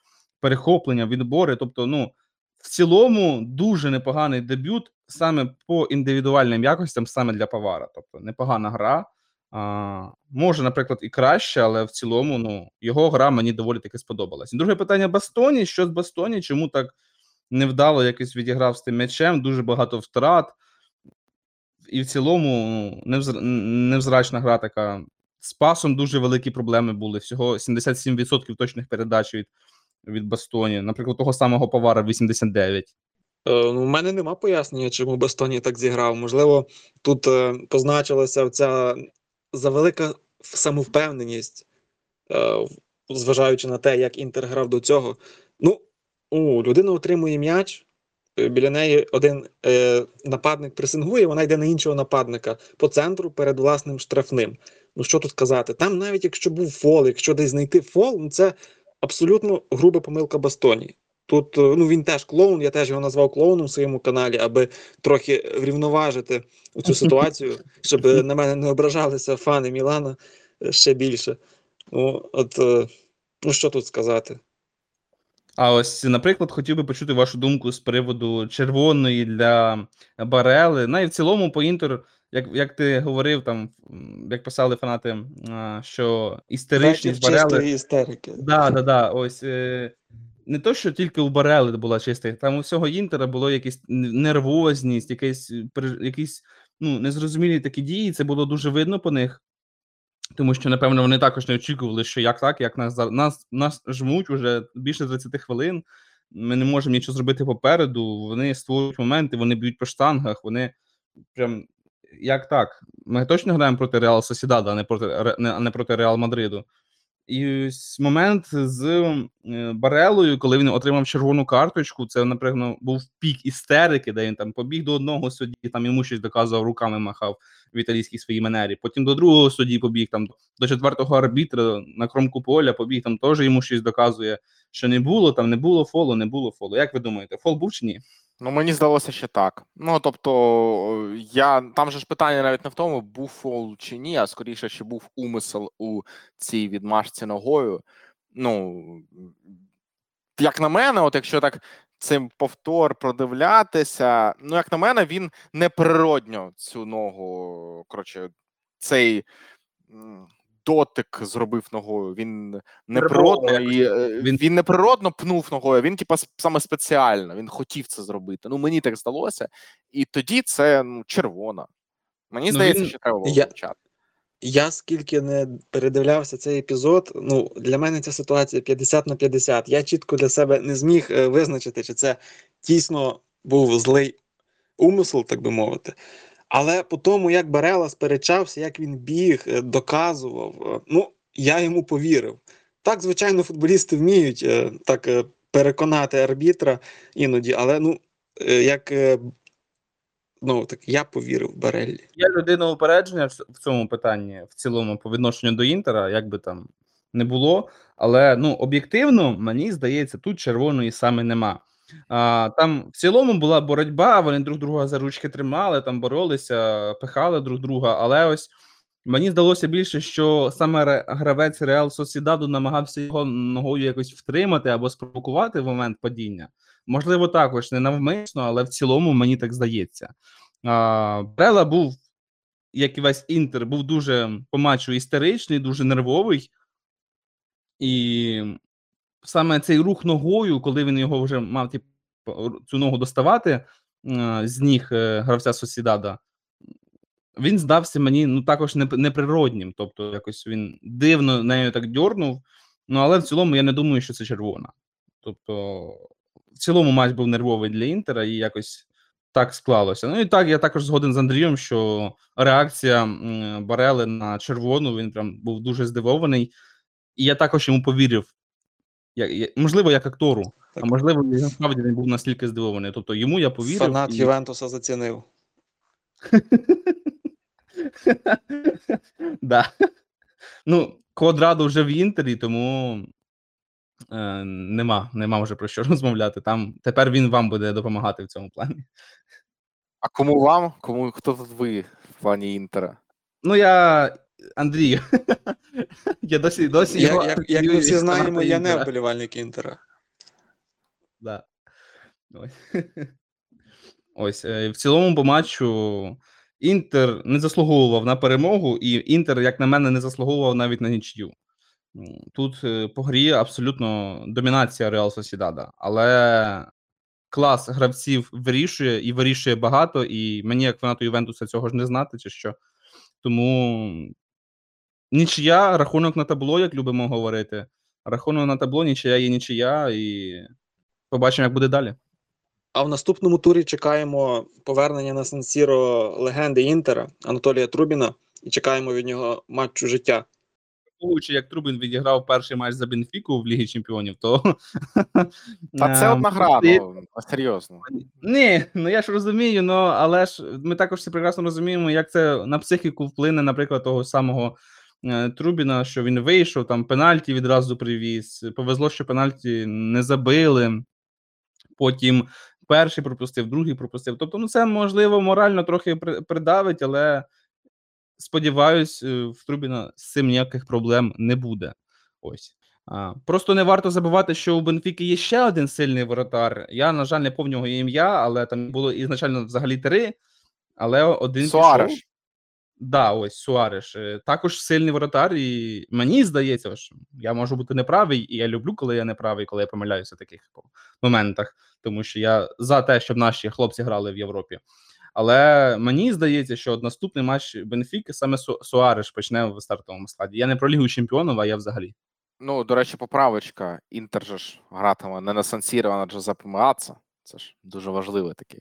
перехоплення, відбори. Тобто, ну в цілому дуже непоганий дебют саме по індивідуальним якостям, саме для Павара. Тобто непогана гра. А, може, наприклад, і краще, але в цілому ну, його гра мені доволі таки сподобалась. Друге питання Бастоні. Що з Бастоні? Чому так невдало якось відіграв з тим м'ячем? Дуже багато втрат. І в цілому ну, невзр... невзрачна гра така. З пасом дуже великі проблеми були. Всього 77% точних передач від, від Бастоні. Наприклад, того самого Павара 89%. Е, Ну, у мене нема пояснення, чому Бастоні так зіграв. Можливо, тут е, позначилася ця завелика самовпевненість, е, зважаючи на те, як Інтер грав до цього. Ну, у, людина отримує м'яч, е, біля неї один е, нападник пресингує, вона йде на іншого нападника по центру перед власним штрафним. Ну, що тут сказати? Там, навіть якщо був фол, якщо десь знайти фол, ну це абсолютно груба помилка Бастоні. Тут е, ну він теж клоун, я теж його назвав клоуном в своєму каналі, аби трохи врівноважити цю ситуацію, щоб е, на мене не ображалися фани Мілана е, ще більше. Ну, от ну що тут сказати? А ось, наприклад, хотів би почути вашу думку з приводу червоної для Барели. Ну і в цілому по інтер, як, як ти говорив, там як писали фанати, що істеричність Барели. істерики. Да, да, да. Ось не то, що тільки у Барели була чиста, там у всього Інтера було якась нервозність, якесь, е, якісь ну, незрозумілі такі дії. Це було дуже видно по них. Тому що, напевно, вони також не очікували, що як так, як нас нас, нас жмуть уже більше 30 хвилин. Ми не можемо нічого зробити попереду. Вони створюють моменти, вони б'ють по штангах, вони прям як так? Ми точно граємо проти Реал Сосідада, а не проти а не проти Реал Мадриду. І ось момент з е, Барелою, коли він отримав червону карточку, це, напевно, був пік істерики, де він там побіг до одного судді, там йому щось доказував, руками махав в італійській своїй манері. Потім до другого судді побіг, там до четвертого арбітра на кромку поля побіг, там теж йому щось доказує, що не було, там не було фолу, не було фолу. Як ви думаєте, фол був чи ні? Ну, мені здалося, що так. Ну, тобто, я там же ж питання навіть не в тому, був фол чи ні, а скоріше, чи був умисел у цій відмашці ногою. Ну, як на мене, от якщо так цим повтор продивлятися, ну, як на мене, він неприродньо цю ногу, коротше, цей дотик зробив ногою. Він неприродно і е, Він- він... неприродно пнув ногою. Він, типа, саме спеціально. Він хотів це зробити. Ну, мені так здалося. І тоді це ну, червона. Мені Ну, здається, він- що треба було Я- вивчати. Я скільки не передивлявся цей епізод, ну для мене ця ситуація 50 на 50. Я чітко для себе не зміг е, визначити, чи це дійсно був злий умисел, так би мовити. Але по тому, як Барела сперечався, як він біг, е, доказував, е, ну я йому повірив. Так, звичайно, футболісти вміють е, так переконати арбітра іноді, але ну як ну так я повірив Бареллі. Я людина упередження в цьому питанні, в цілому, по відношенню до Інтера, як би там не було. Але ну, об'єктивно, мені здається, тут червоної саме нема. А, там в цілому була боротьба, вони друг друга за ручки тримали, там боролися, пихали друг друга. Але ось Мені здалося більше, що саме гравець Реал Сосідаду намагався його ногою якось втримати або спровокувати в момент падіння. Можливо, також не навмисно, але в цілому мені так здається. А, Брела був, як і весь інтер, був дуже по матчу істеричний, дуже нервовий. І саме цей рух ногою, коли він його вже мав типу, цю ногу доставати е, з ніг е, гравця Сосідада, він здався мені ну, також неприроднім. Тобто, якось він дивно нею так дьорнув. Ну, але в цілому я не думаю, що це червона. Тобто, в цілому матч був нервовий для Інтера, і якось так склалося. Ну і так, я також згоден з Андрієм, що реакція Барели на червону він прям був дуже здивований. І я також йому повірив. Я, я, можливо, як актору, а можливо, він насправді не був настільки здивований. Тобто йому я повірив. Фанат і- Ювентуса зацінив. (laughs) да. Ну, Квадрадо вже в Інтері, тому е, нема, нема вже про що розмовляти. Там тепер він вам буде допомагати в цьому плані. А кому вам? Кому хто тут ви в плані інтера? Ну, я Андрій. (laughs) я досі досі Я, його як, як ми всі знаємо, я не вболівальник Інтера. Да. Ось. (laughs) Ось е, в цілому по матчу Інтер не заслуговував на перемогу, і Інтер, як на мене, не заслуговував навіть на нічию. Тут е, по грі абсолютно домінація Реал Сосідада, але клас гравців вирішує і вирішує багато. І мені, як фанату Ювентуса, цього ж не знати, чи що. Тому нічия, рахунок на табло, як любимо говорити. Рахунок на табло, нічия є нічия, і побачимо, як буде далі. А в наступному турі чекаємо повернення на Сан-Сіро легенди Інтера Анатолія Трубіна і чекаємо від нього матчу життя. Враховуючи, як Трубін відіграв перший матч за Бенфіку в Лігі Чемпіонів, то Та це е, одна гра, ну серйозно. Ні, ну я ж розумію, ну але ж ми також всі прекрасно розуміємо, як це на психіку вплине, наприклад, того самого Трубіна, що він вийшов, там пенальті відразу привіз. Повезло, що пенальті не забили. Потім перший пропустив, другий пропустив. Тобто, ну це можливо морально трохи при- придавить, але сподіваюсь, е, в Трубіна з цим ніяких проблем не буде. Ось. Просто не варто забувати, що у Бенфіки є ще один сильний воротар. Я, на жаль, не пам'ятаю його ім'я, але там було ізначально взагалі три. Але один пішов. Да, ось Суареш. Е, Також сильний воротар, і мені здається, що я можу бути неправий, і я люблю, коли я неправий, коли я помиляюся в таких моментах, тому що я за те, щоб наші хлопці грали в Європі. Але мені здається, що наступний матч Бенфіки саме Су- Суареш почне в стартовому складі. Я не про Лігу Чемпіонів, а я взагалі. Ну, до речі, поправочка. Інтер же ж гратиме не на Сан-Сіро, а на Джозепе Меаца. Це ж дуже важливий такий.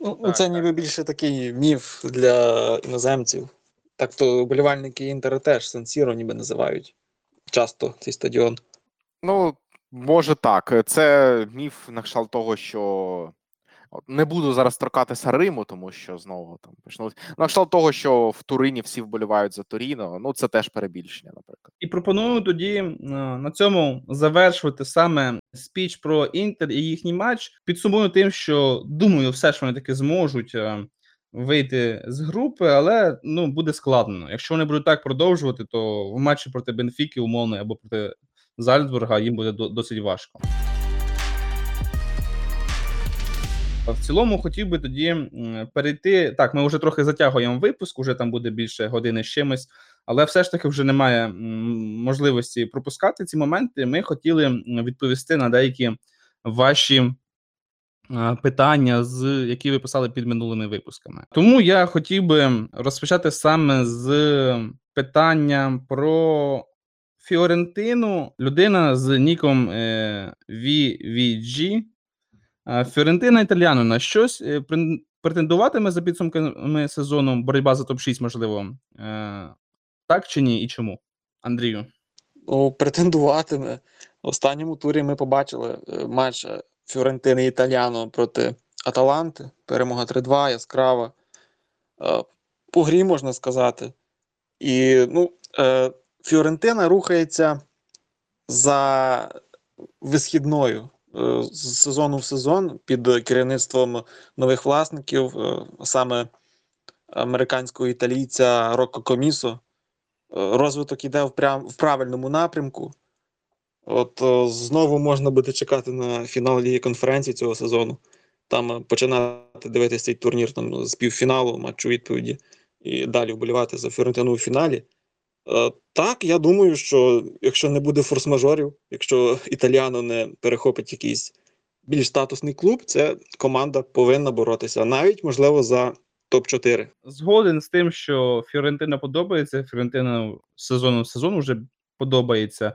Ну, Так, це так. ніби більше такий міф для іноземців. Так то вболівальники Інтера теж Сан-Сіро ніби називають часто цей стадіон. Ну, може так. Це міф на кшталт того, що от не буду зараз торкатися Риму, тому що знову там почнуть. На кшталт того, що в Турині всі вболівають за Торіно. Ну, це теж перебільшення, наприклад. І пропоную тоді е, на цьому завершувати саме спіч про Інтер і їхній матч. Підсумую тим, що думаю, все ж вони таки зможуть е, вийти з групи, але ну буде складно. Якщо вони будуть так продовжувати, то в матчі проти Бенфіки, умовно, або проти Зальцбурга їм буде досить важко. В цілому хотів би тоді перейти. Так, ми вже трохи затягуємо випуск, уже там буде більше години з чимось, але все ж таки вже немає можливості пропускати ці моменти. Ми хотіли відповісти на деякі ваші питання, з які ви писали під минулими випусками. Тому я хотів би розпочати саме з питання про Фіорентину. Людина з ніком VVG Е, Фіорентина Італіано на щось е, претендуватиме за підсумками сезону боротьба за топ-6, можливо. Е, Так чи ні, і чому? Андрію. Ну, претендуватиме. В останньому турі ми побачили е, матч е, Фіорентини Італіано проти Аталанти. Перемога 3-2, яскрава. Е, По грі можна сказати. І ну, е, Фіорентина рухається за висхідною е, з сезону в сезон під керівництвом нових власників, е, саме американського італійця Рокко Комісо. Е, Розвиток іде в, прям, в правильному напрямку. От е, знову можна буде чекати на фінал Ліги конференції цього сезону. Там е, починати дивитися цей турнір там, з півфіналу, матчу відповіді, і далі вболівати за Фіорентину у фіналі. Е, Так, я думаю, що якщо не буде форс-мажорів, якщо італіано не перехопить якийсь більш статусний клуб, це команда повинна боротися навіть, можливо, за топ-4. Згоден з тим, що Фіорентина подобається. Фіорентина сезону в сезон вже подобається. Е,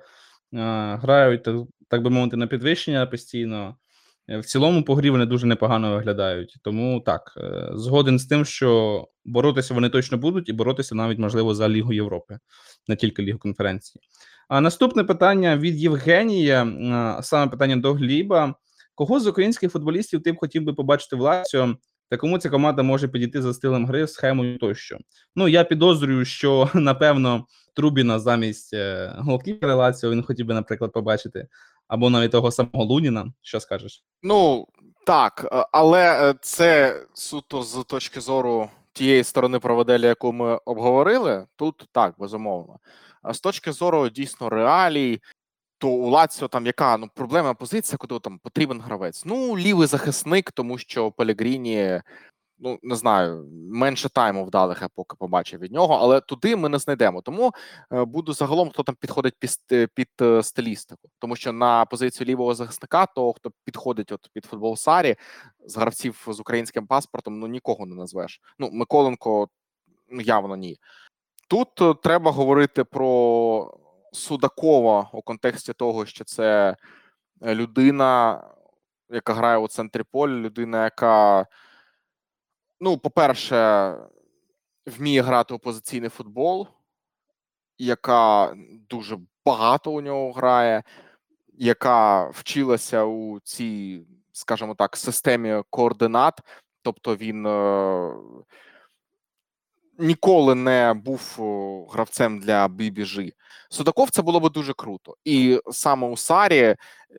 Грають, так би мовити, на підвищення постійно. Е, В цілому по грі вони дуже непогано виглядають. Тому так, е, згоден з тим, що боротися вони точно будуть, і боротися навіть можливо за Лігу Європи, не тільки Лігу конференції. А наступне питання від Євгенія, е, саме питання до Гліба. Кого з українських футболістів ти б хотів би побачити в Лаціо? Та кому ця команда може підійти за стилем гри, схемою тощо. Ну я підозрюю, що (laughs) напевно Трубіна замість голкіпера Лаціо він хотів би, наприклад, побачити, або навіть того самого Луніна. Що скажеш? Ну так, е, але е, це суто з точки зору тієї сторони проведелі, яку ми обговорили. Тут так, безумовно. А з точки зору дійсно реалій, то у Лаціо там яка ну проблема позиція, куди там потрібен гравець. Ну, лівий захисник, тому що Пелегріні, ну не знаю, менше тайму вдалих я поки побачив від нього, але туди ми не знайдемо. Тому е, буду загалом, хто там підходить під, під е, стилістику. Тому що на позицію лівого захисника, то хто підходить от під футбол Сарі з гравців з українським паспортом, ну нікого не назвеш. Ну, Миколенко ну, явно ні. Тут е, треба говорити про Судакова у контексті того, що це е, людина, яка грає у центрі поля, людина, яка, ну, по-перше, вміє грати у позиційний футбол, яка дуже багато у нього грає, яка вчилася у цій, скажімо так, системі координат. Тобто він е, ніколи не був гравцем для BBG. Судаков це було би дуже круто. І саме у Сарі,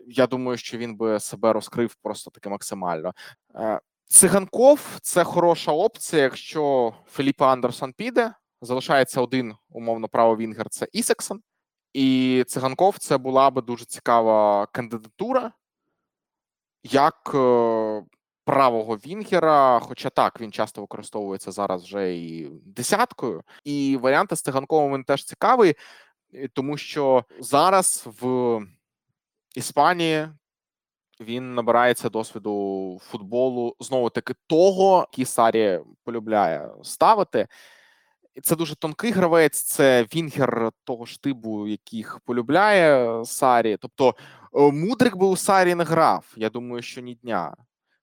я думаю, що він би себе розкрив просто таки максимально. Е, Циганков це хороша опція, якщо Філіппе Андерсон піде. Залишається один умовно право Вінгер, це Ісексон. І циганков це була би дуже цікава кандидатура, як е, правого Вінгера. Хоча так він часто використовується зараз вже і десяткою. І варіанти з циганковим він теж цікавий, тому що зараз в Іспанії він набирається досвіду футболу знову таки того, який Сарі полюбляє ставити. Це дуже тонкий гравець, це Вінгер того ж типу, яких полюбляє Сарі. Тобто е, Мудрик би у Сарі не грав. Я думаю, що ні дня.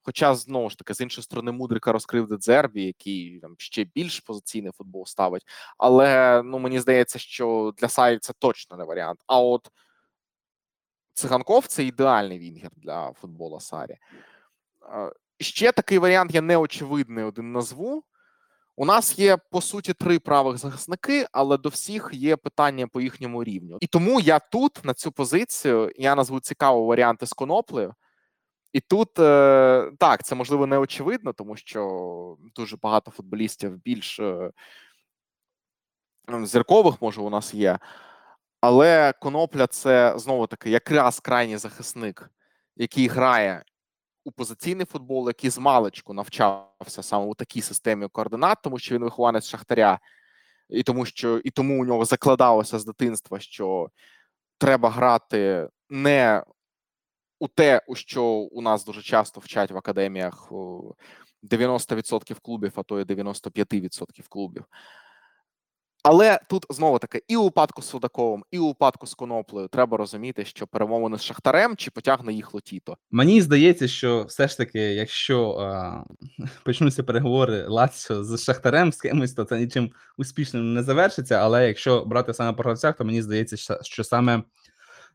Хоча, знову ж таки, з іншої сторони, Мудрика розкрив Дедзербі, який там ще більш позиційний футбол ставить. Але ну мені здається, що для Сарі це точно не варіант. А от Циганков це ідеальний вінгер для футбола Сарі. Ще такий варіант я неочевидний один назву. У нас є по суті три правих захисники, але до всіх є питання по їхньому рівню. І тому я тут на цю позицію я назву цікаві варіанти з коноплею. І тут е, так, це можливо не очевидно, тому що дуже багато футболістів більш е, зіркових, може, у нас є. Але конопля це знову таки якраз крайній захисник, який грає у позиційний футбол, який з маличку навчався саме у такій системі координат, тому що він вихованець Шахтаря, і тому що і тому у нього закладалося з дитинства, що треба грати не у те, у що у нас дуже часто вчать в академіях 90% клубів, а то й 95% клубів. Але тут знову таки і у випадку з Судаковим, і у випадку з Коноплею треба розуміти, що перемовини з Шахтарем чи потягне їх Лотіто. Мені здається, що все ж таки, якщо а, (laughs) почнуться переговори Лаціо з Шахтарем з кимось, то це нічим успішним не завершиться. Але якщо брати саме по гравцях, то мені здається, що, саме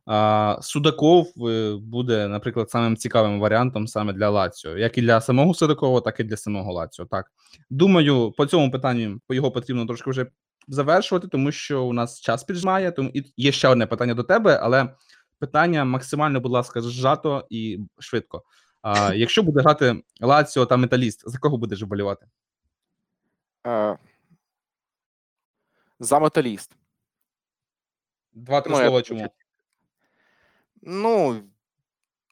а, Судаков е, буде, наприклад, самим цікавим варіантом саме для Лаціо, як і для самого Судакова, так і для самого Лаціо. Так думаю, по цьому питанню його потрібно трошки вже завершувати, тому що у нас час піджимає. Тому і є ще одне питання до тебе, але питання максимально, будь ласка, зжато і швидко. А, (laughs) якщо буде грати Лаціо та Металіст, за кого будеш вболівати? Е, За металіст. Два-три Ну, слова тут чому. Ну,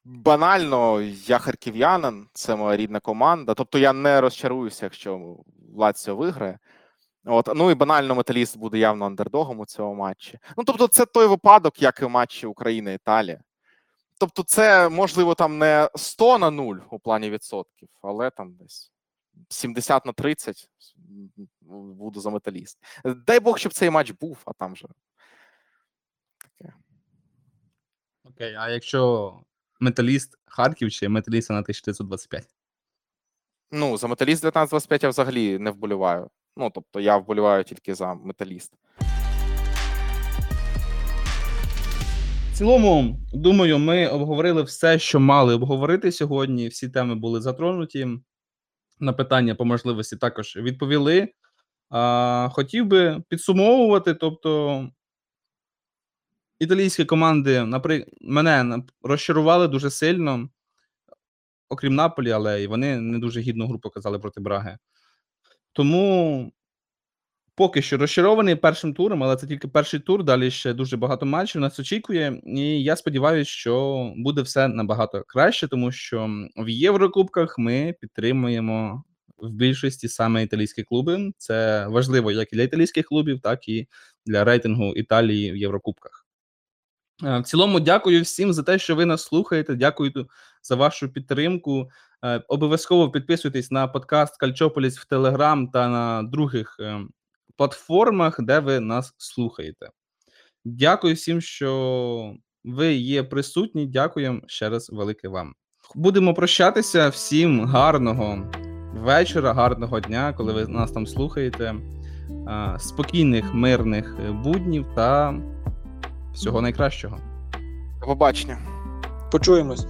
банально, я харків'янин, це моя рідна команда. Тобто я не розчаруюся, якщо Лаціо виграє. От, ну і банально металіст буде явно андердогом у цьому матчі. Ну, тобто, це той випадок, як і в матчі Україна Італія. Тобто, це можливо там не 100 на 0 у плані відсотків, але там десь 70 на 30 буду за металіст. Дай Бог, щоб цей матч був, а там же Окей, а якщо металіст Харків чи металіст на 1425? Ну, за металіст 19-25 я взагалі не вболіваю. Ну, тобто я вболіваю тільки за металіст. В цілому, думаю, ми обговорили все, що мали обговорити сьогодні. Всі теми були затронуті. На питання по можливості також відповіли. А, хотів би підсумовувати, тобто. Італійські команди, наприклад, мене розчарували дуже сильно, окрім Наполі, але і вони не дуже гідну гру показали проти Браги. Тому поки що розчарований першим туром, але це тільки перший тур. Далі ще дуже багато матчів нас очікує. І я сподіваюся, що буде все набагато краще, тому що в Єврокубках ми підтримуємо в більшості саме італійські клуби. Це важливо як і для італійських клубів, так і для рейтингу Італії в Єврокубках. Е, В цілому, дякую всім за те, що ви нас слухаєте. Дякую за вашу підтримку. Е, Обов'язково підписуйтесь на подкаст Кальчополіс в Телеграм та на других е, платформах, де ви нас слухаєте. Дякую всім, що ви є присутні. Дякуємо ще раз велике вам. Будемо прощатися. Всім гарного вечора, гарного дня, коли ви нас там слухаєте. Спокійних, мирних буднів та всього найкращого. До побачення. Почуємось.